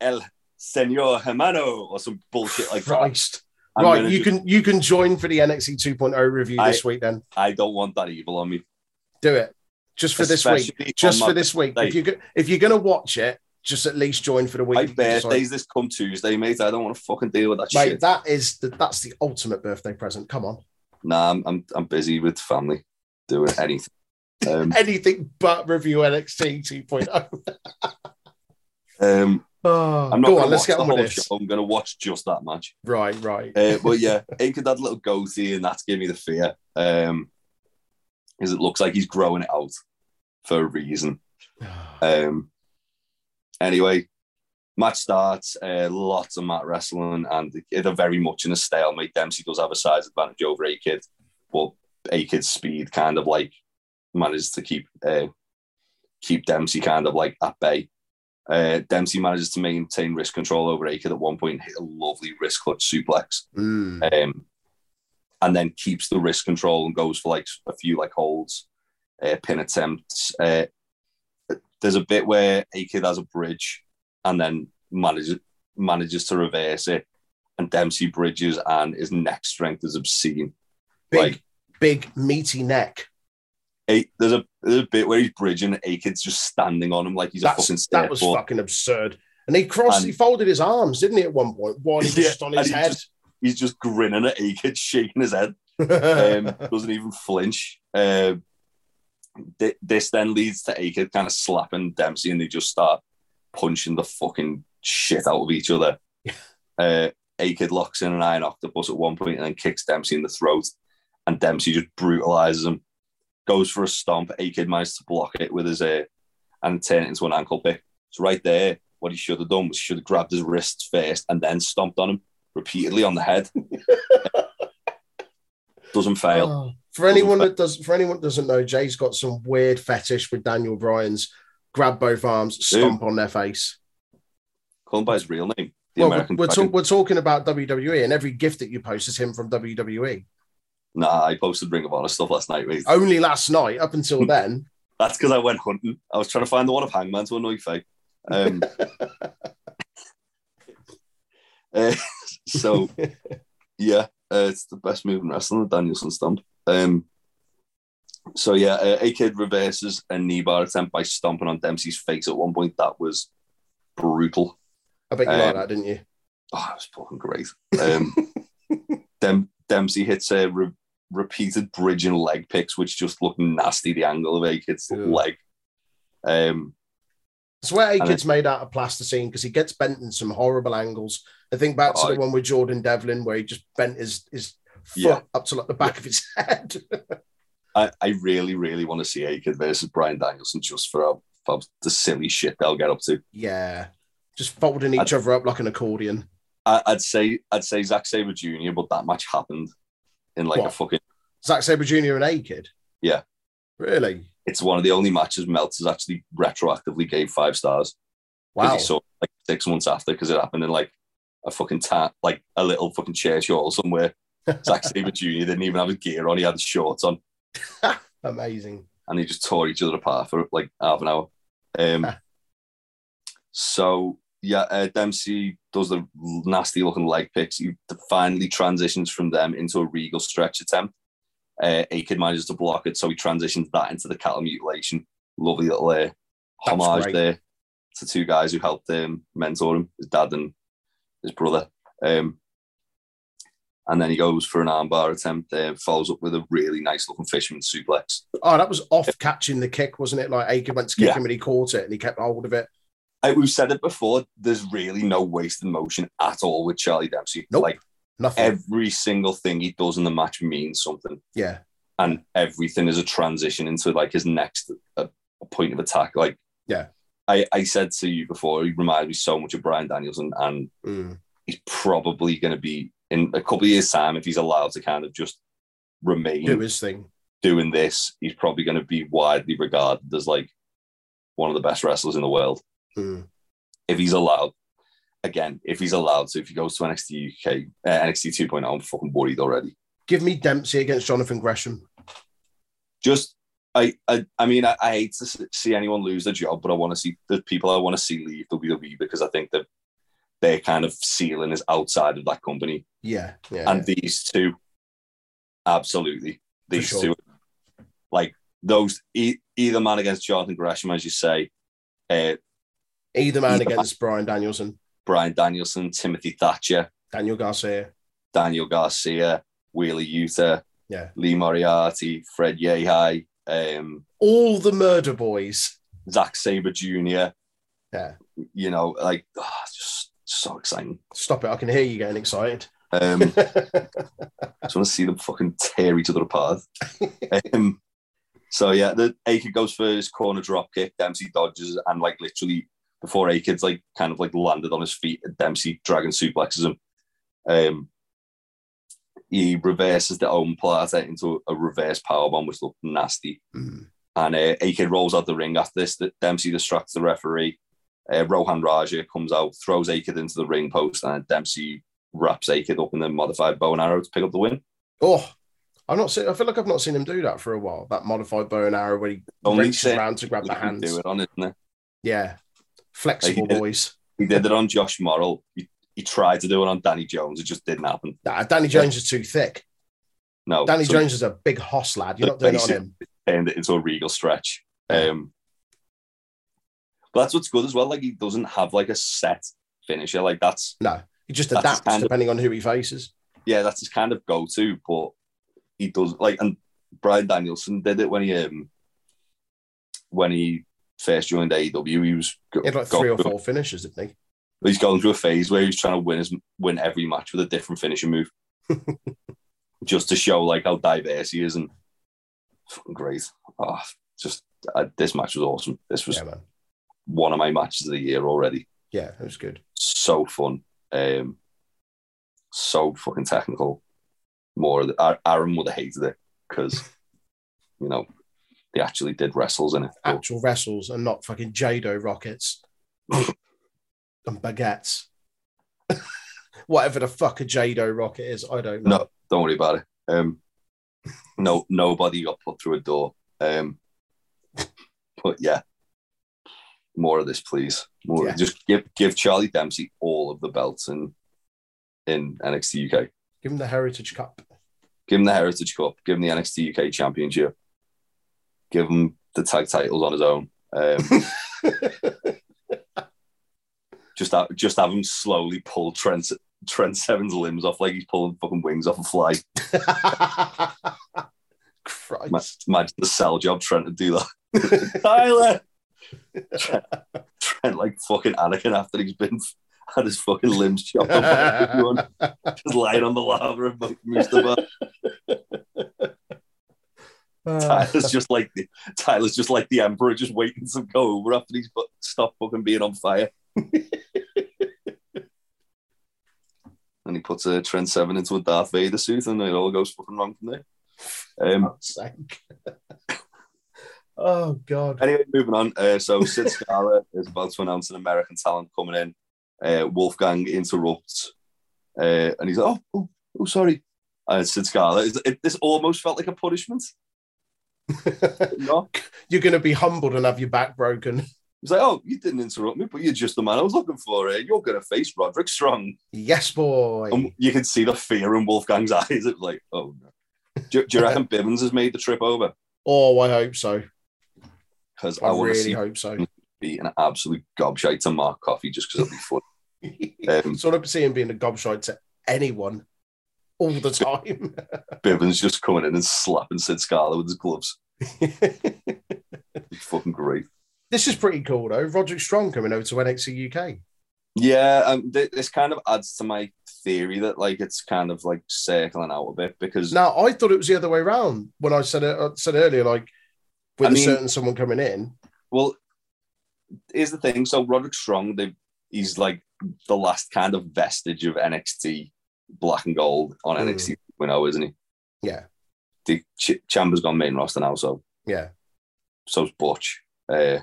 El Senor Hermano or some bullshit like that.
Christ.
I'm
right, you
just-
can you can join for the NXT 2.0 review this
I-
week. Then
I don't want that evil on me.
do it just for this week. Just for this week.
birthday.
If you if you're gonna watch it, just at least join for the week.
My
You can decide-
birthday's this come Tuesday, mate. I don't want to fucking deal with that
Mate,
shit.
that is the, that's the ultimate birthday present. Come on,
Nah, I'm, I'm I'm busy with family, doing anything. Um,
anything but review NXT 2.0.
um,
Oh,
I'm not
go
gonna
on, let's
watch
get
the
on
whole
with this.
show. I'm gonna watch just that match.
Right, right.
Uh, but yeah, A-Kid had a little goatee, and that's giving me the fear. Um, because it looks like he's growing it out for a reason. Um, anyway, match starts. Uh, lots of mat wrestling, and they're very much in a stalemate. Dempsey does have a size advantage over A-Kid, but A-Kid's speed kind of like manages to keep uh, keep Dempsey kind of like at bay. Uh, Dempsey manages to maintain wrist control over A-Kid at one point, hit a lovely wrist clutch suplex
Mm.
um, and then keeps the wrist control and goes for like a few like holds, uh, pin attempts. Uh, there's a bit where A Kid has a bridge and then manages manages to reverse it, and Dempsey bridges and his neck strength is obscene.
Big,
like-
big meaty neck.
There's a there's a bit where he's bridging, A Kid's just standing on him like he's a fucking
that was fucking absurd. And he crossed,
And-
he folded his arms, didn't he, at one point? One
Yeah,
just on his
and he
head.
He's just grinning at A Kid, shaking his head. um, doesn't even flinch. Um, thi- this then leads to Akid kind of slapping Dempsey, and they just start punching the fucking shit out of each other. uh, Akid locks in an iron octopus at one point and then kicks Dempsey in the throat, and Dempsey just brutalizes him. Goes for a stomp. Akid manages to block it with his ear and turn it into an ankle pick. So right there, what he should have done was he should have grabbed his wrists first and then stomped on him repeatedly on the head. Doesn't fail.
Oh. For anyone that does, for anyone that doesn't know, Jay's got some weird fetish with Daniel Bryan's grab both arms, stomp on their face.
Call him by his real name.
Well,
American
we're, we're talking about WWE, and every gift that you post is him from WWE.
Nah, I posted Ring of Honor stuff last night, mate.
Only last night, up until then.
That's because I went hunting. I was trying to find the one of Hangman to annoy Faye. Um, uh, so, yeah, uh, it's the best move in wrestling, the Danielson stomp. Um, so, yeah, uh, A Kid reverses a knee bar attempt by stomping on Dempsey's face at one point. That was brutal.
I bet you like
Um,
that, didn't you?
Oh, it was fucking great. Um, Dem- Dempsey hits a re- repeated bridge and leg picks, which just look nasty. The angle of A Kid's
Yeah.
leg. Um,
I swear
And
A-Kid's made out of plasticine because he gets bent in some horrible angles. I think back to
Oh,
the one with Jordan Devlin where he just bent his, his foot
Yeah.
up to like the back of his head.
I, I really, really want to see A Kid versus Bryan Danielson just for, for the silly shit they'll get up to.
yeah. Just folding each other up like an accordion.
I, I'd say I'd say Zack Sabre Jr., but that match happened in like a fucking.
Zack Sabre Jr. and A-Kid?
Yeah.
Really?
It's one of the only matches Meltzer's actually retroactively gave five stars.
Wow.
He saw like six months after because it happened in like a fucking ta- like a little fucking church hall somewhere. Zack Sabre Jr. didn't even have his gear on; he had his shorts on,
Amazing.
and they just tore each other apart for like half an hour. Um, so yeah, uh, Dempsey does the nasty looking leg picks. He finally transitions from them into a regal stretch attempt. Uh, Akid manages to block it, so he transitions that into the cattle mutilation. Lovely little uh, homage
great.
there to two guys who helped um, mentor him, his dad and his brother. Um, and then he goes for an armbar attempt, uh, follows up with a really nice looking fisherman suplex.
Oh, that was off catching the kick, wasn't it? Like A-Kid went to kick
Yeah.
him and he caught it and he kept hold of it.
I, we've said it before. There's really no wasted motion at all with Charlie Dempsey.
Nope.
Like
Nothing.
every single thing he does in the match means something,
yeah.
and everything is a transition into like his next uh, point of attack. Like,
Yeah.
I, I said to you before, he reminds me so much of Bryan Danielson, and
Mm.
he's probably going to be in a couple of years' time, if he's allowed to kind of just remain
Do his thing.
doing this, he's probably going to be widely regarded as like one of the best wrestlers in the world.
Mm.
If he's allowed, again, if he's allowed so if he goes to NXT UK, uh, NXT 2.0, I'm fucking worried already.
Give me Dempsey against Jonathan Gresham.
Just, I, I, I mean, I, I hate to see anyone lose their job, but I want to see the people I want to see leave WWE because I think that their kind of ceiling is outside of that company.
Yeah, yeah.
and these two, absolutely, these
sure.
two, like those e- either man against Jonathan Gresham, as you say, uh,
Either man
either
against Bryan Danielson,
Bryan Danielson, Timothy Thatcher,
Daniel Garcia.
Daniel Garcia, Wheeler Yuta,
Yeah.
Lee Moriarty, Fred Yehi, um,
All the murder boys.
Zack Sabre Jr.
Yeah.
You know, like ah, just so exciting.
Stop it. I can hear you getting excited.
Um, I just want to see them fucking tear each other apart. um, so yeah, the Akid goes for his corner drop kick. Dempsey dodges and like literally before Akid's like kind of like landed on his feet, Dempsey dragon suplexes him. Um, he reverses the omoplata into a reverse powerbomb, which looked nasty.
Mm.
And uh, Akid rolls out the ring after this. That Dempsey distracts the referee. Uh, Rohan Raja comes out, throws Akid into the ring post, and Dempsey wraps Akid up in the modified bow and arrow to pick up the win.
Oh, I've not seen. I feel like I've not seen him do that for a while. That modified bow and arrow where he
Only
reaches around to grab the
He
hands.
do it on, isn't it?
Yeah, flexible
he did-
boys.
He did it on Josh Morrill. He, he tried to do it on Danny Jones. It just didn't happen.
Nah, Danny Jones is too thick.
No,
Danny
so
Jones is a big hoss lad. You're not doing it on him.
turned it into a regal stretch. Um, but that's what's good as well. Like he doesn't have like a set finisher. Like that's
No, he just adapts
kind of-
depending on who he faces.
yeah, that's his kind of go to. But he does like and Bryan Danielson did it when he um when he first joined AEW. He was
He had like three or four finishes, didn't he?
He's going through a phase where he's trying to win his win every match with a different finishing move, just to show like how diverse he is and fucking great. Oh, just uh, this match was awesome. This was
Yeah,
one of my matches of the year already.
Yeah, it was good.
So fun, um, so fucking technical. More, of the- Aaron would have hated it because you know they actually did wrestles in it.
Actual wrestles and not fucking Jado rockets and baguettes. Whatever the fuck a Jado rocket is, I don't know.
No, don't worry about it. Um, no, nobody got put through a door. Um, but yeah, more of this, please. More,
Yeah.
just give give Charlie Dempsey all of the belts in in NXT UK.
Give him the Heritage Cup.
Give him the Heritage Cup. Give him the NXT UK Championship. Give him the tag titles on his own. Um, just have, just have him slowly pull Trent Trent Seven's limbs off like he's pulling fucking wings off a fly.
Christ.
Imagine the sell job trying to do that. Tyler! Trent, Trent, like fucking Anakin after he's been had his fucking limbs chopped off. just lying on the lava Mustafar. Tyler's just like the Tyler's just like the Emperor, just waiting to go over after he's fu- stopped fucking being on fire. and he puts a Trent Seven into a Darth Vader suit, and it all goes fucking wrong from there. Um,
sake. oh God.
Anyway, moving on. Uh, so Sid Scala is about to announce an American talent coming in. Uh, Wolfgang interrupts, uh, and he's like, "Oh, oh, oh sorry." And Sid Scala, is, it, this almost felt like a punishment. No,
You're going to be humbled and have your back broken.
he's like, "Oh, you didn't interrupt me, but you're just the man I was looking for. Uh, you're going to face Roderick Strong."
Yes, boy.
And you can see the fear in Wolfgang's eyes. It's like, "Oh no." Do, do you reckon Bivens has made the trip over?
oh, I hope so.
Because
I,
I, want to
really
see
hope so.
be an absolute gobshite to Mark Coffey just because it'll be fun. Um,
sort of see him being a gobshite to anyone all the time.
Bivens just coming in and slapping Sid Scala with his gloves. It's fucking great.
this is pretty cool though. Roderick Strong coming over to NXT UK.
Yeah, um, th- this kind of adds to my theory that like it's kind of like circling out a bit because
Now I thought it was the other way around when I said it I said earlier, like with
I
a
mean-
certain someone coming in.
well, here's the thing. So Roderick Strong, they, he's like the last kind of vestige of NXT black and gold on
Mm.
NXT 2.0, isn't he?
Yeah,
The Ch- Chamber's gone main roster now, so
yeah,
so's Butch. Uh,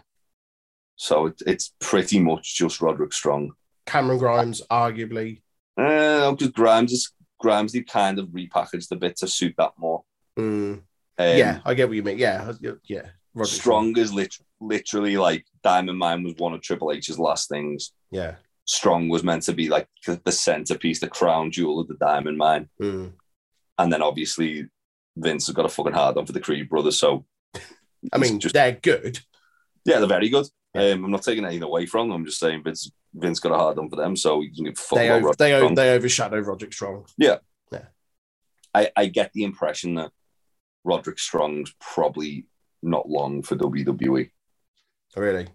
so it, it's pretty much just Roderick Strong.
Cameron Grimes, arguably.
Uh, because Grimes is Grimes, they kind of repackaged a bit to suit that more.
Mm,
Um,
yeah, I get what you mean. Yeah, yeah. Roderick
Strong is lit- literally like Diamond Mine was one of Triple H's last things.
Yeah.
Strong was meant to be like the, centerpiece, the crown jewel of the Diamond Mine.
Mm.
And then obviously Vince has got a fucking hard on for the Creed brothers. So
I mean,
just
they're good.
yeah, they're very good.
Yeah.
Um, I'm not taking anything away from them. I'm just saying Vince Vince got a hard on for them, so he can give fuck
They over, they, o- they overshadow Roderick Strong. Yeah, yeah.
I, I get the impression that Roderick Strong's probably not long for WWE.
Really.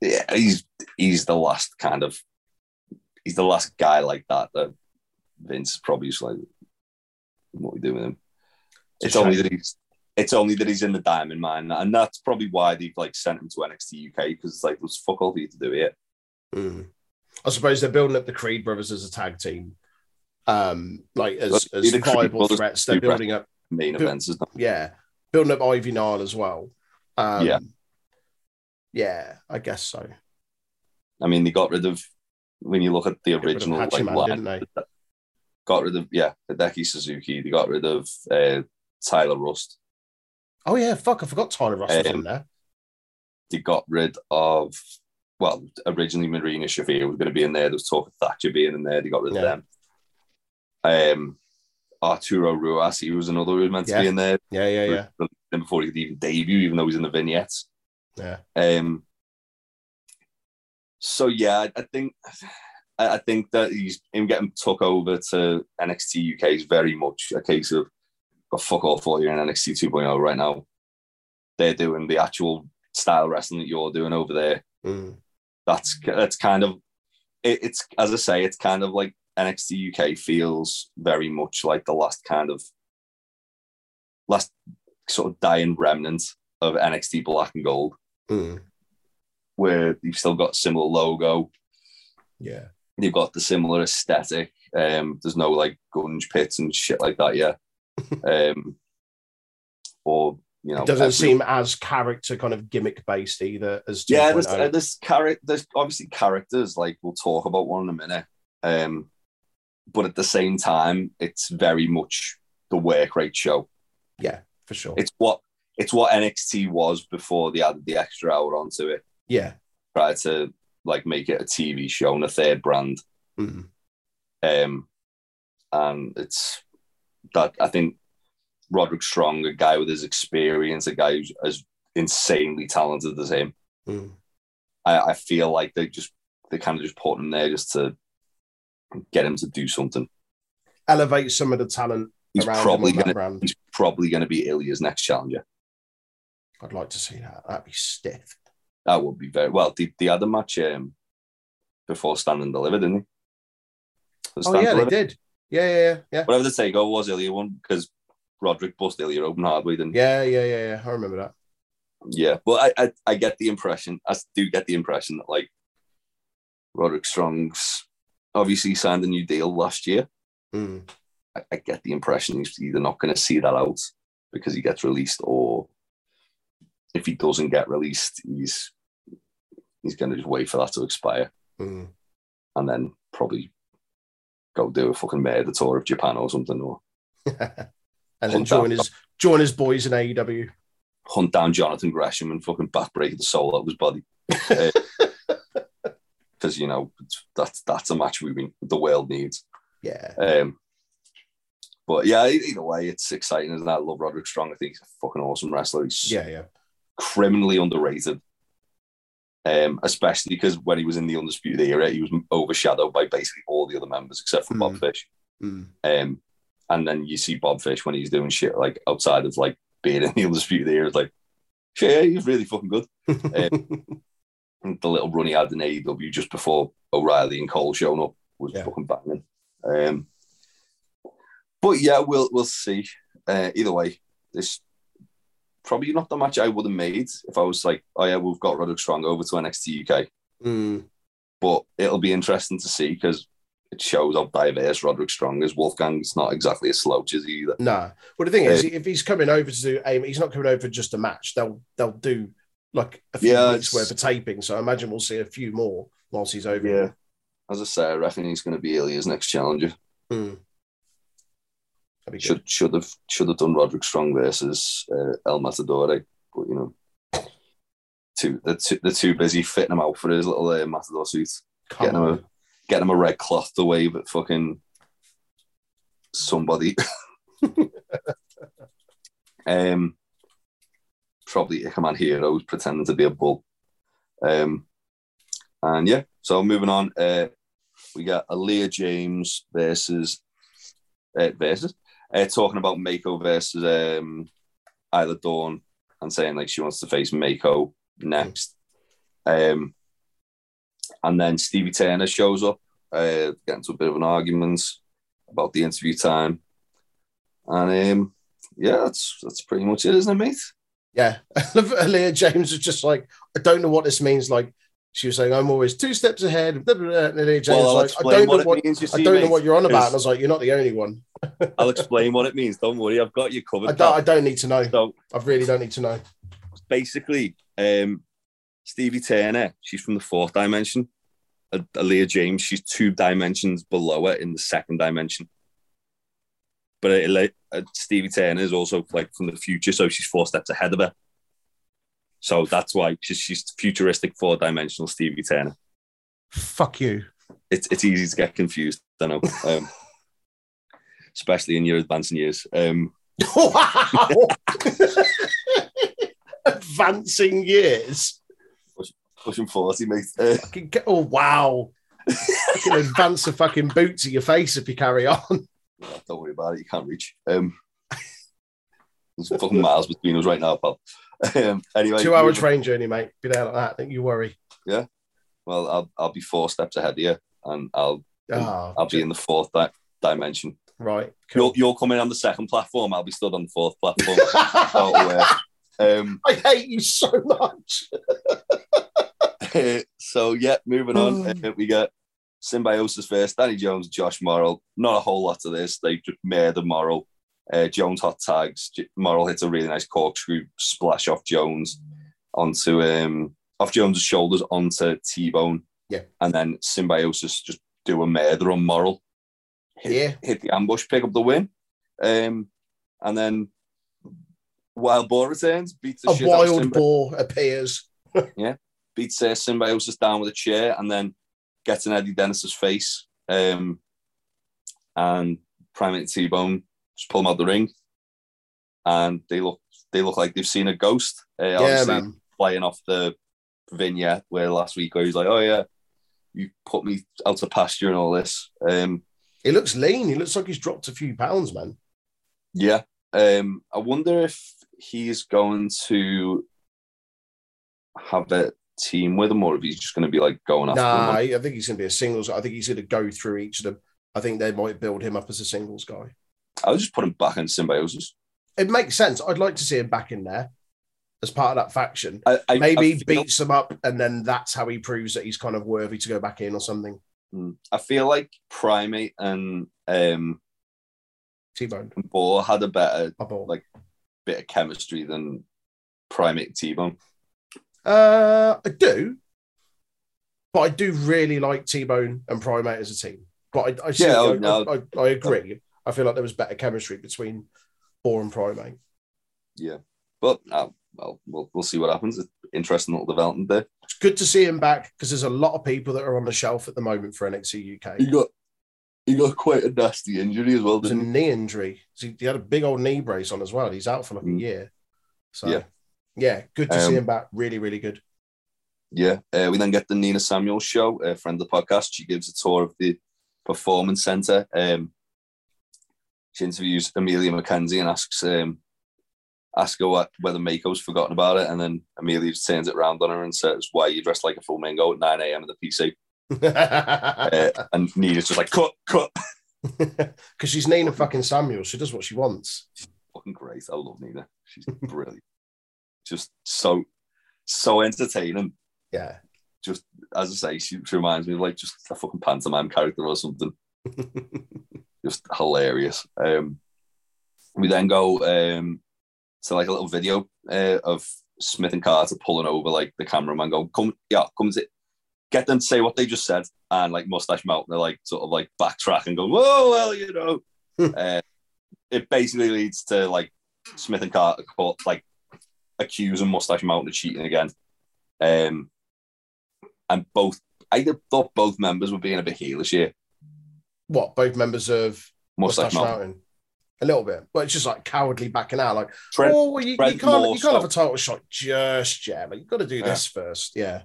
Yeah, he's he's the last kind of he's the last guy like that that Vince probably is like, what we do with him?
It's
It's only that he's it's only that he's in the diamond mine, and that's probably why they've like sent him to NXT UK because it's like there's fuck all for you to do here.
Mm. I suppose they're building up the Creed brothers as a tag team. Um, like as, as
the
viable threats. They're building up
Main events not.
yeah, building up Ivy Nile as well. Um,
Yeah.
Yeah, I guess so.
I mean, they got rid of when you look at the original like,
Hachiman,
line,
didn't they?
got rid of yeah, Hideki Suzuki. They got rid of uh, Tyler Rust.
Oh yeah, fuck! I forgot Tyler Rust was
Um,
in there.
They got rid of well, originally Marina Shafir was going to be in there. There was talk of Thatcher being in there. They got rid
Yeah.
of them. Um, Arturo Ruas, he was another who was meant to be in there.
Yeah, yeah, yeah,
Then before he could even debut, even though he's in the vignettes.
Yeah.
Um, so yeah, I- think I I think that he's him getting took over to NXT UK is very much a case of got fuck all for you in NXT 2.0 right now. They're doing the actual style wrestling that you're doing over there.
Mm.
That's that's kind of it, it's as I say, it's kind of like NXT UK feels very much like the last kind of last sort of dying remnant of NXT Black and Gold
Mm.
where you've still got similar logo,
Yeah,
you've got the similar aesthetic. Um, there's no like gunge pits and shit like that yeah. um, or you know,
it doesn't
every-
seem as character kind of gimmick based either as
Yeah,
2.0.
there's uh, there's character. There's obviously characters like we'll talk about one in a minute. Um, but at the same time, it's very much the work rate show.
yeah, for sure.
It's what it's what NXT was before they added the extra hour onto it.
yeah,
Try to like make it a TV show and a third brand.
Mm.
Um, and it's that I think Roderick Strong, a guy with his experience, a guy who's as insanely talented as him.
Mm.
I, I feel like they just they kind of just put him there just to get him to do something.
elevate some of the talent
He's
around
probably gonna he's probably gonna be Ilja's next challenger.
I'd like to see that. That'd be stiff.
That would be very well. They, they had a match um, before Stand and Deliver, didn't they? Was
Oh yeah,
and
they did. Yeah, yeah, yeah, yeah,
Whatever the takeover was, Ilja won because Roderick bust Ilja open hard way, didn't he?
yeah, yeah, yeah, yeah. I remember that.
Yeah, but I, I I get the impression, I do get the impression that like Roderick Strong's obviously signed a new deal last year.
Mm.
I, I get the impression he's either not going to see that out because he gets released, or if he doesn't get released, he's he's going to just wait for that to expire
Mm.
and then probably go do a fucking murder tour of Japan or something, or
and then join
down-
his join his boys in AEW.
hunt down Jonathan Gresham and fucking backbreak the soul out of his body. Because you know that's that's a match we we- the world needs.
Yeah,
Um, but yeah, either way, it's exciting, isn't it? I love Roderick Strong. I think he's a fucking awesome wrestler. He's
yeah, yeah.
Criminally underrated. Um, especially because when he was in the Undisputed Era, he was overshadowed by basically all the other members except for Bob
Mm.
Fish.
Mm.
Um, and then you see Bob Fish when he's doing shit like outside of like being in the Undisputed Era, it's like, yeah, he's really fucking good. And the little run he had in AEW just before O'Reilly and Cole showing up was
Yeah.
fucking banging. Um, but yeah, we'll we'll see. Uh, either way, this probably not the match I would have made if I was like, oh yeah, we've got Roderick Strong over to NXT UK.
Mm.
But it'll be interesting to see because it shows how diverse Roderick Strong is. Wolfgang's not exactly a slouch is he either.
No. Well, the thing is,
Uh,
if he's coming over to do aim, he's not coming over for just a match. They'll they'll do like a few
Yeah,
weeks worth of taping. So I imagine we'll see a few more whilst he's over.
Yeah. As I say, I reckon he's going to be Ilja's next challenger.
Hmm.
Should should have should have done Roderick Strong versus uh, El Matador, but you know, too they're, too they're too busy fitting him out for his little uh, Matador suit,
Come
getting him a getting him a red cloth to wave at fucking somebody. um, probably Ikaman Heroes pretending to be a bull. Um, and yeah, so moving on, uh, we got Aleah James versus uh, versus uh, talking about Meiko versus um, Isla Dawn and saying like she wants to face Meiko next. Um, and then Stevie Turner shows up, uh, get into a bit of an argument about the interview time. And um, yeah, that's that's pretty much it, isn't it, mate?
Yeah. Leah James was just like, I don't know what this means. Like she was saying, I'm always two steps ahead. Blah, blah, blah. And Leah James
Well,
was like, I don't know
what
what,
means,
I don't know what you're on about. And I was like, you're not the only one.
I'll explain what it means. Don't worry, I've got you covered.
I don't, I don't need to know.
So
I really don't need to know.
basically, um, Stevie Turner, she's from the fourth dimension. Aleah James, she's two dimensions below her in the second dimension. But uh, Stevie Turner is also like from the future, so she's four steps ahead of her. So that's why she's, she's futuristic four dimensional Stevie Turner.
Fuck you.
It's it's easy to get confused, I know, um, especially in your advancing years. Um,
wow. Advancing years.
pushing forty, mate. Uh,
Fucking get- Oh wow. I can advance the fucking boot to your face if you carry on.
Don't worry about it. You can't reach. Um, there's fucking miles between us right now, pal. Um, anyway,
Two hour train journey, mate. Be there like that. Don't you worry. Yeah.
Well, I'll I'll be four steps ahead of you, and I'll
Ah,
I'll be in the fourth di- dimension.
right.
You're
Cool.
you're coming on the second platform. I'll be stood on the fourth platform. Out of where. Um,
I hate you so much.
so yeah, moving on. Uh, we got Symbiosis first. Danny Jones, Josh Morrill. Not a whole lot of this. They just murder Morrill. Uh, Jones hot tags. Morrill hits a really nice corkscrew splash off Jones onto um off Jones's shoulders onto T Bone.
Yeah.
and then Symbiosis just do a murder on Morrill. Hit,
Yeah.
hit the ambush, pick up the win. Um, and then Wild Boar returns, beats the
A
shit out
wild
Symbi-
boar appears. Yeah.
Beats uh, Symbiosis down with a chair and then gets in Eddie Dennis's face. Um, and Primate T Bone just pull him out the ring. And they look they look like they've seen a ghost. Uh,
Yeah,
obviously
man.
flying off the vignette where last week where he's like, Oh yeah, you put me out to pasture and all this. Um,
He looks lean. He looks like he's dropped a few pounds, man.
yeah. Um, I wonder if he's going to have a team with him or if he's just going to be like going after
Nah, I think he's going to be a singles. I think he's going to go through each of them. I think they might build him up as a singles guy.
I'll just put him back in symbiosis.
It makes sense. I'd like to see him back in there as part of that faction.
I, I,
Maybe
I feel,
beats them up, and then that's how he proves that he's kind of worthy to go back in or something.
Mm. I feel like Primate and um,
T-Bone,
Boar had a better
ball.
Like- bit of chemistry than Primate T-Bone.
Uh, I do, but I do really like T-Bone and Primate as a team. But I, I,
Yeah, oh,
I,
no.
I, I agree. I feel like there was better chemistry between Boar and Primate.
Yeah, but uh, well, we'll we'll see what happens. It's interesting little development there.
It's good to see him back because there's a lot of people that are on the shelf at the moment for NXT UK.
He got he got quite a nasty injury as well,
It was a
he?
knee injury. He, he had a big old knee brace on as well. He's out for like a
Mm.
year. So
Yeah.
yeah, good to see
Um,
him back. Really, really good.
Yeah. Uh, we then get the Nina Samuels show, a friend of the podcast. She gives a tour of the performance center. Um, she interviews Emilia McKenzie and asks um, ask her what, whether Meiko's forgotten about it, and then Emilia turns it around on her and says, "Why are you dressed like a full mango at nine a.m. at the PC?" Uh, and Nina's just like, "Cut, cut."
Because she's Nina fucking Samuel. She does what she wants.
She's Fucking great. I love Nina. She's brilliant. Just so so entertaining.
Yeah.
just as I say, she, she reminds me of like just a fucking pantomime character or something. just hilarious. Um, we then go um, to like a little video uh, of Smith and Carter pulling over like the cameraman, go, "Come, yeah, come to get them to say what they just said," and like Mustache Mountain, they're like sort of like backtrack and go, "Whoa, well, you know." uh, it basically leads to like Smith and Carter caught like accusing Mustache Mountain of cheating again. Um, and both, I thought both members were being a bit heelish here.
What both members of
Mustache, Mountain.
A little bit, but it's just like cowardly backing out. Like,
Trent,
oh, well, you, you can't, you can't have a title shot just yet. Like, you've got to do
Yeah.
this first. Yeah,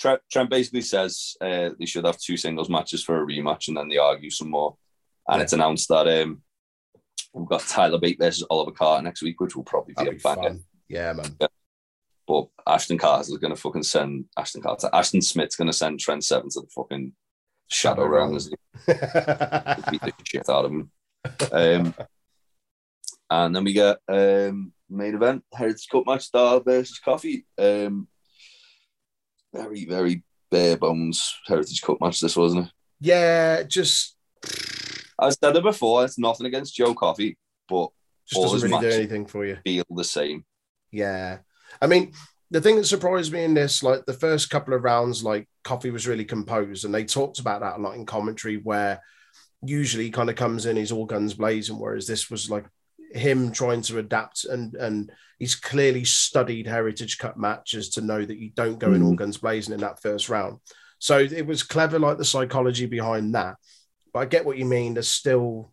Trent, Trent basically says uh, they should have two singles matches for a rematch, and then they argue some more. And
Yeah.
it's announced that um, we've got Tyler Bate versus Oliver Carter next week, which will probably be
that'd
a banger.
Yeah, man.
But Ashton Carter's going to fucking send Ashton Carter. Ashton Smith's going to send Trent Seven to the fucking Shadow Realm. isn't beat the shit out of him. Um, and then we get um, main event Heritage Cup match Dar versus Coffey. Um, very very bare bones Heritage Cup match. This wasn't it?
yeah, just
I said it before. It's nothing against Joe Coffey, but
just
All
doesn't really do anything for you.
feel the same.
Yeah. I mean, the thing that surprised me in this, like the first couple of rounds, like Coffey was really composed, and they talked about that a lot in commentary, where usually he kind of comes in, he's all guns blazing, whereas this was like him trying to adapt and and he's clearly studied Heritage Cup matches to know that you don't go in all mm. guns blazing in that first round. So it was clever, like the psychology behind that. But I get what you mean. There's still,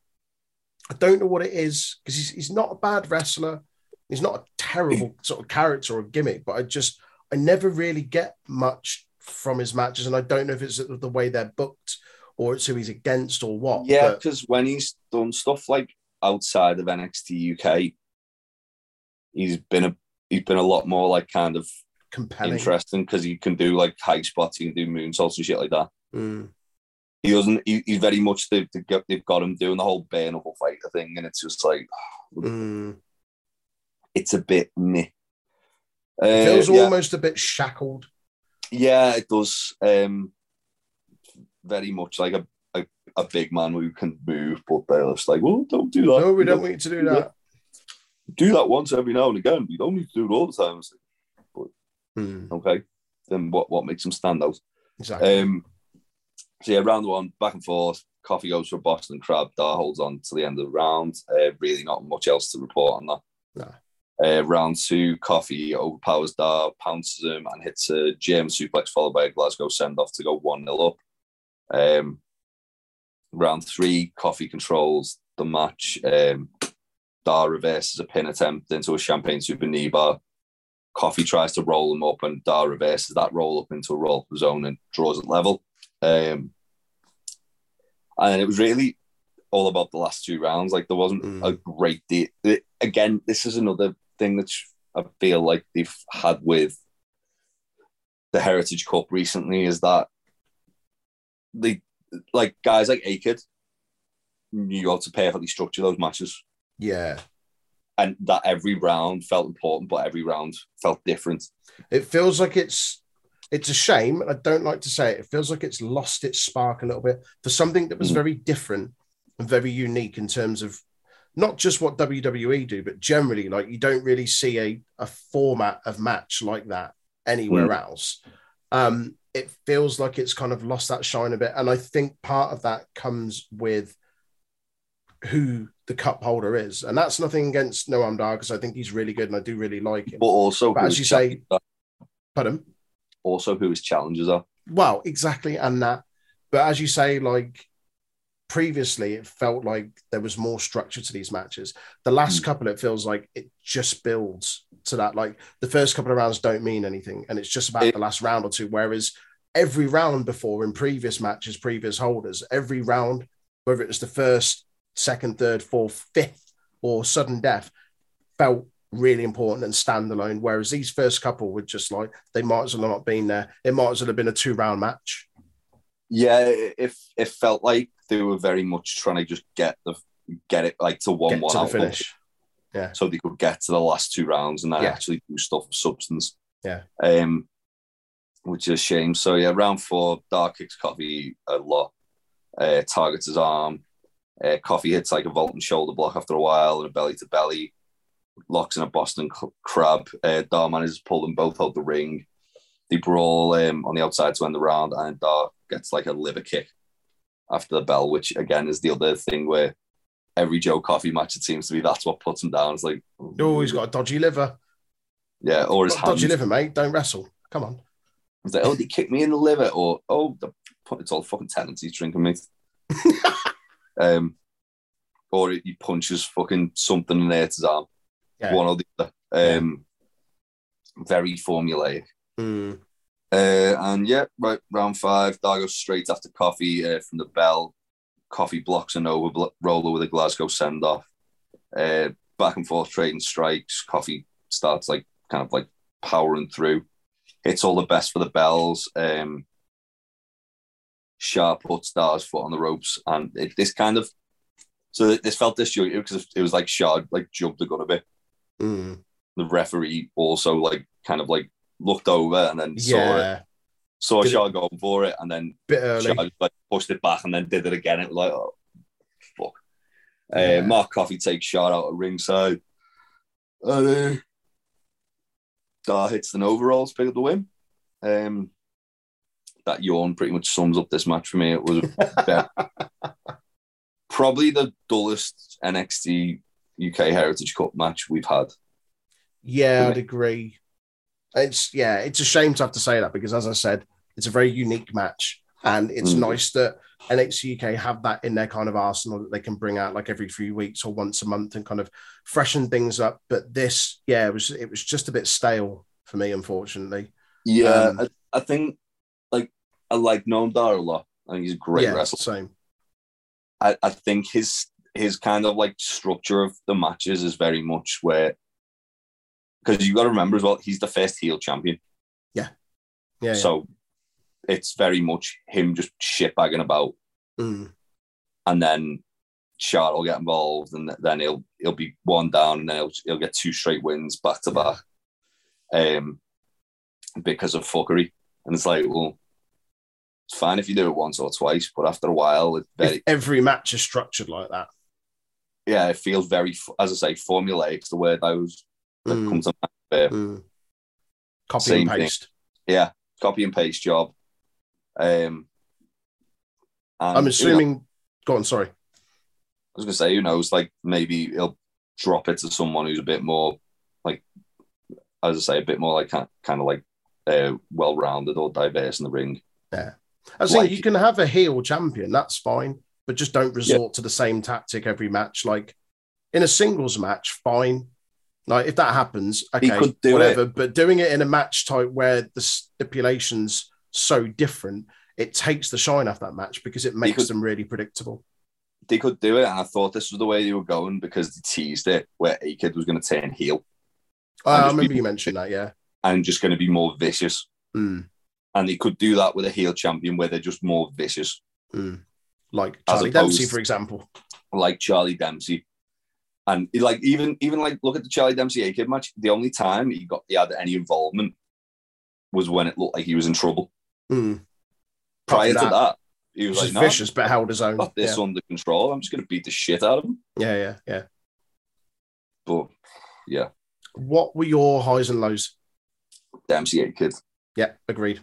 I don't know what it is because he's, he's not a bad wrestler. He's not a terrible sort of character or gimmick, but I just I never really get much from his matches, and I don't know if it's the way they're booked or it's who he's against or what.
Yeah,
but
because when he's done stuff like outside of NXT UK, he's been a he's been a lot more like kind of
compelling.
interesting because he can do like high spots, he can do moonsaults and shit like that.
Mm.
He doesn't. He, he's very much they've, they've got him doing the whole bare knuckle fighter thing, and it's just like
Mm.
it's a bit meh. Uh,
Feels
yeah,
almost a bit shackled.
Yeah, it does. Um, very much like a, a, a big man who can move, but they're just like, well, don't do that.
No, we don't you to do that.
do that once every now and again. You don't need to do it all the time. It's
Mm.
okay, then what what makes them stand out?
Exactly.
Um, so yeah, round one, back and forth. Coffey goes for Boston Crab. Dar holds on to the end of the round. Uh, really, not much else to report on that.
No.
Uh, round two, Coffey overpowers Dar, pounces him, and hits a German suplex followed by a Glasgow send off to go 1 0 up. Um, round three, Coffey controls the match. Um, Dar reverses a pin attempt into a champagne super knee bar. Coffey tries to roll him up, and Dar reverses that roll up into a roll up zone and draws it level. Um, and it was really all about the last two rounds. Like there wasn't
Mm.
a great deal. Again, this is another thing that I feel like they've had with the Heritage Cup recently is that they like guys like Akid knew how to perfectly structure those matches,
yeah.
and that every round felt important, but every round felt different.
It feels like it's it's a shame. and I don't like to say it. It feels like it's lost its spark a little bit for something that was
Mm.
very different and very unique in terms of not just what WWE do, but generally, like you don't really see a, a format of match like that anywhere else. Um, it feels like it's kind of lost that shine a bit. And I think part of that comes with who the cup holder is. And that's nothing against Noam Dar because I think he's really good and I do really like him.
But also,
But as you say-. Pardon?
also who his challenges are.
Well, exactly, and that. But as you say, like previously, it felt like there was more structure to these matches. The last
Mm.
couple, it feels like it just builds to that. Like the first couple of rounds don't mean anything, and it's just about
It-
the last round or two. Whereas every round before in previous matches, previous holders, every round, whether it was the first, second, third, fourth, fifth, or sudden death, felt really important and standalone. Whereas these first couple were just like they might as well have not been there. It might as well have been a two round match.
Yeah, it, it, it felt like they were very much trying to just get the get it like to one
Get
one
to
out
finish.
so they could get to the last two rounds and then
Yeah.
actually do stuff of substance.
Yeah.
Um, which is a shame. So yeah, round four, Dar kicks Coffey a lot, uh, targets his arm. Uh, Coffey hits like a vault and shoulder block after a while and a belly to belly. Locks in a Boston crab. Uh, Dar manages to pull them both out the ring. They brawl um, on the outside to end the round, and Dar gets like a liver kick after the bell, which again is the other thing where every Joe Coffey match it seems to be that's what puts him down. It's like,
oh, he's got a dodgy liver.
Yeah, or his
dodgy liver, mate. Don't wrestle. Come on.
It's like, oh, they kicked me in the liver, or oh, the, it's all fucking tendencies drinking me. um, or he punches fucking something in there to his arm. Yeah. One or the other. Um, yeah. Very formulaic.
Mm.
Uh, and yeah, right, round five, Dar goes straight after Coffey uh, from the bell. Coffey blocks an Nova Roller with a Glasgow send off. Uh, back and forth trading strikes. Coffey starts like kind of like powering through. Hits all the best for the bells. Um, Sha puts Dar's foot on the ropes, and it, this kind of so this felt disjointed because it was like Sha like jumped the gun a bit.
Mm.
The referee also like kind of like looked over and then yeah. saw it. Saw did Sha going for it and then
bit early.
Sha, like pushed it back and then did it again. It was like, oh, fuck. Uh, yeah. Uh, Mark Coffey takes Sha out of ringside. And uh, Dar hits an overalls, pick up the win. Um, that yawn pretty much sums up this match for me. It was probably the dullest NXT UK Heritage Cup match we've had.
Yeah, I'd agree. It's yeah, it's a shame to have to say that because as I said, it's a very unique match, and it's mm. nice that NXT UK have that in their kind of arsenal that they can bring out like every few weeks or once a month and kind of freshen things up. But this, yeah, it was it was just a bit stale for me, unfortunately.
Yeah, um, I, I, think like I like Noam Dar a lot. I think he's a great yeah, wrestler.
Same.
I, I think his his kind of like structure of the matches is very much where because you got to remember as well, he's the first heel champion.
Yeah. Yeah.
So yeah. it's very much him just shitbagging about.
Mm.
And then Sha will get involved and then he'll he'll be one down and then he'll, he'll get two straight wins back to back. Um because of fuckery. And it's like, well, it's fine if you do it once or twice, but after a while, it's very
if every match is structured like that.
Yeah, it feels very, as I say, formulaic. The word I was that mm. comes on
mm. Copy Same and paste.
Thing. Yeah, copy and paste job. Um,
and, I'm assuming. You know, go on. Sorry. I
was gonna say, who knows? Like maybe he'll drop it to someone who's a bit more, like, as I say, a bit more like kind of like uh, well-rounded or diverse in the ring.
Yeah, I was like, saying you can have a heel champion, that's fine, but just don't resort yeah. to the same tactic every match. Like in a singles match, fine. Like if that happens, okay, whatever. It. But doing it in a match type where the stipulations so different, it takes the shine off that match because it makes could, them really predictable.
They could do it, and I thought this was the way they were going because they teased it where A-Kid was going to turn heel.
Oh, I remember you mentioned that, yeah.
And just going to be more vicious.
Mm.
And they could do that with a heel champion where they're just more vicious.
Mm. Like Charlie Dempsey, for example.
Like Charlie Dempsey and like even even like look at the Charlie Dempsey A-Kid match. The only time he got he had any involvement was when it looked like he was in trouble.
Mm.
Prior that, to that, he was like, no,
vicious, but held his own.
Got this yeah. under control. I'm just going to beat the shit out of him.
Yeah, yeah, yeah.
But yeah,
what were your highs and lows?
Dempsey A-Kid.
Yeah, agreed.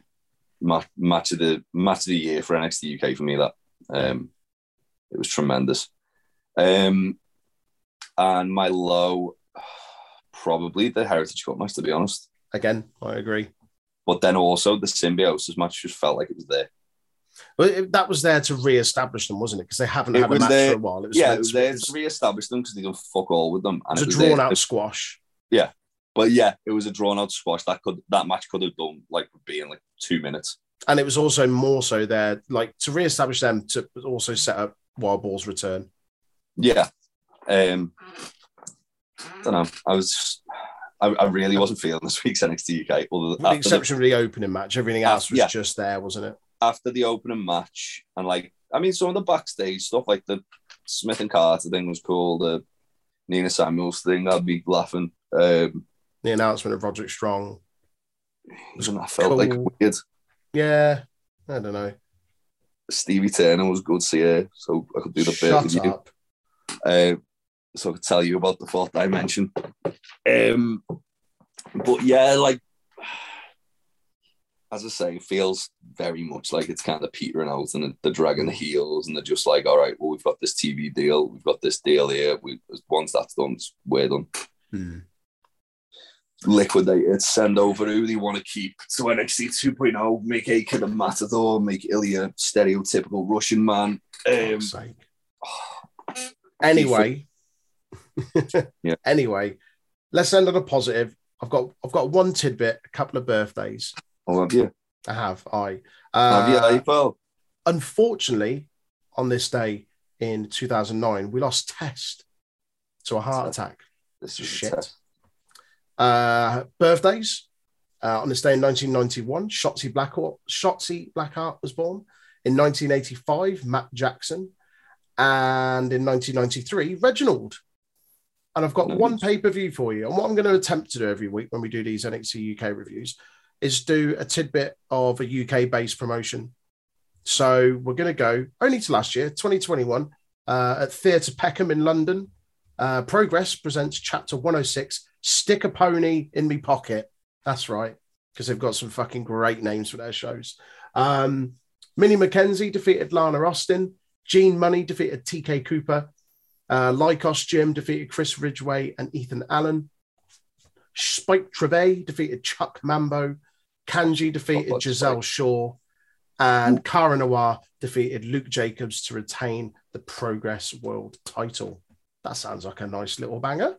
Match, match of the match of the year for NXT UK for me. That um, it was tremendous. Um, and my low, probably the Heritage Cup match, to be honest.
Again, I agree.
But then also the symbiosis match just felt like it was there.
Well, it, that was there to re-establish them, wasn't it? Because they haven't it had a match
there,
for a while. It
was yeah, it was there to re-establish them because they done fuck all with them.
And it was a drawn-out squash.
Yeah, but yeah, it was a drawn-out squash. That could that match could have done like being like two minutes.
And it was also more so there, like to re-establish them to also set up Wild Boar's return.
Yeah, um, I don't know. I was, I, I, really wasn't feeling this week's NXT UK.
With the exception of the opening match, everything else was yeah. just there, wasn't it?
After the opening match, and like, I mean, some of the backstage stuff, like the Smith and Carter thing was cool. The Nina Samuels thing, I'd be laughing. Um,
the announcement of Roderick Strong.
And that felt like weird.
Yeah, I don't know.
Stevie Turner was good to see, so I could do the bit
Shut
with you.
up.
uh, so I could tell you about the fourth dimension. Um, but yeah, like as I say, it feels very much like it's kind of petering out and they're dragging the heels and they're just like, all right, well, we've got this TV deal, we've got this deal here. We once that's done, it's- we're done.
Hmm.
Liquidate it, send over who they want to keep to NXT 2.0, make A-Kid a matador, make Ilja a stereotypical Russian man. Um.
Anyway,
Yeah.
Anyway, let's end on a positive. I've got I've got one tidbit, a couple of birthdays.
oh, have you?
I have. I
Have you,
uh,
April?
unfortunately on this day in 2009 we lost Test to a heart attack.
This is
shit. Uh, birthdays uh, on this day in 1991, Shotzi Blackheart, Shotzi Blackheart was born. In 1985, Matt Jackson, and in 1993, Reginald. And I've got one pay per view for you. And what I'm going to attempt to do every week when we do these NXT UK reviews is do a tidbit of a UK based promotion. So we're going to go only to last year, 2021, uh, at Theatre Peckham in London. Uh, Progress presents Chapter 106 Stick a Pony in Me Pocket. That's right, because they've got some fucking great names for their shows. Um, Millie McKenzie defeated Lana Austin. Gene Munny defeated TK Cooper. Uh, Lykos Gym defeated Chris Ridgway and Ethan Allen. Spike Trivet defeated Chuck Mambo. Kanji defeated
Oh,
Gisele
Spike.
Shaw. And Cara Noir defeated Luke Jacobs to retain the Progress World title. That sounds like a nice little banger.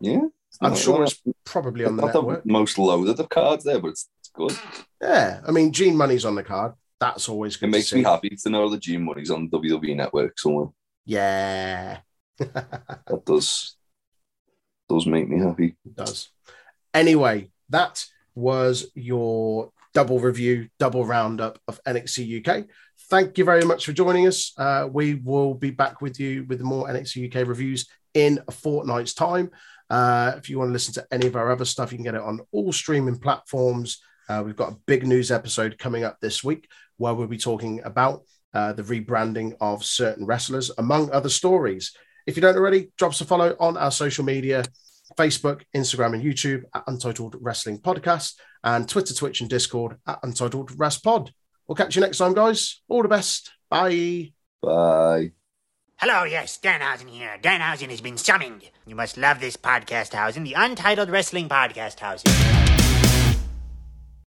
Yeah.
I'm sure
not-
it's probably on the
not
network.
the most loaded of cards there, but it's, it's good.
Yeah, I mean, Gene Munny's on the card. That's always good.
It makes
to
me happy to know that Gene Munny's on WWE Network somewhere.
Yeah,
That does does make me happy.
it does. Anyway, that was your double review, double roundup of NXT UK. Thank you very much for joining us. Uh, we will be back with you with more NXT UK reviews in a fortnight's time. Uh, if you want to listen to any of our other stuff, you can get it on all streaming platforms. Uh, we've got a big news episode coming up this week where we'll be talking about uh, the rebranding of certain wrestlers, among other stories. If you don't already, drop us a follow on our social media Facebook, Instagram, and YouTube at Untitled Wrestling Podcast, and Twitter, Twitch, and Discord at Untitled Rest Pod. We'll catch you next time, guys. All the best. Bye.
Bye.
Hello, yes, Danhausen here. Danhausen has been summoned. You must love this podcast housing, the Untitled Wrestling Podcast housing.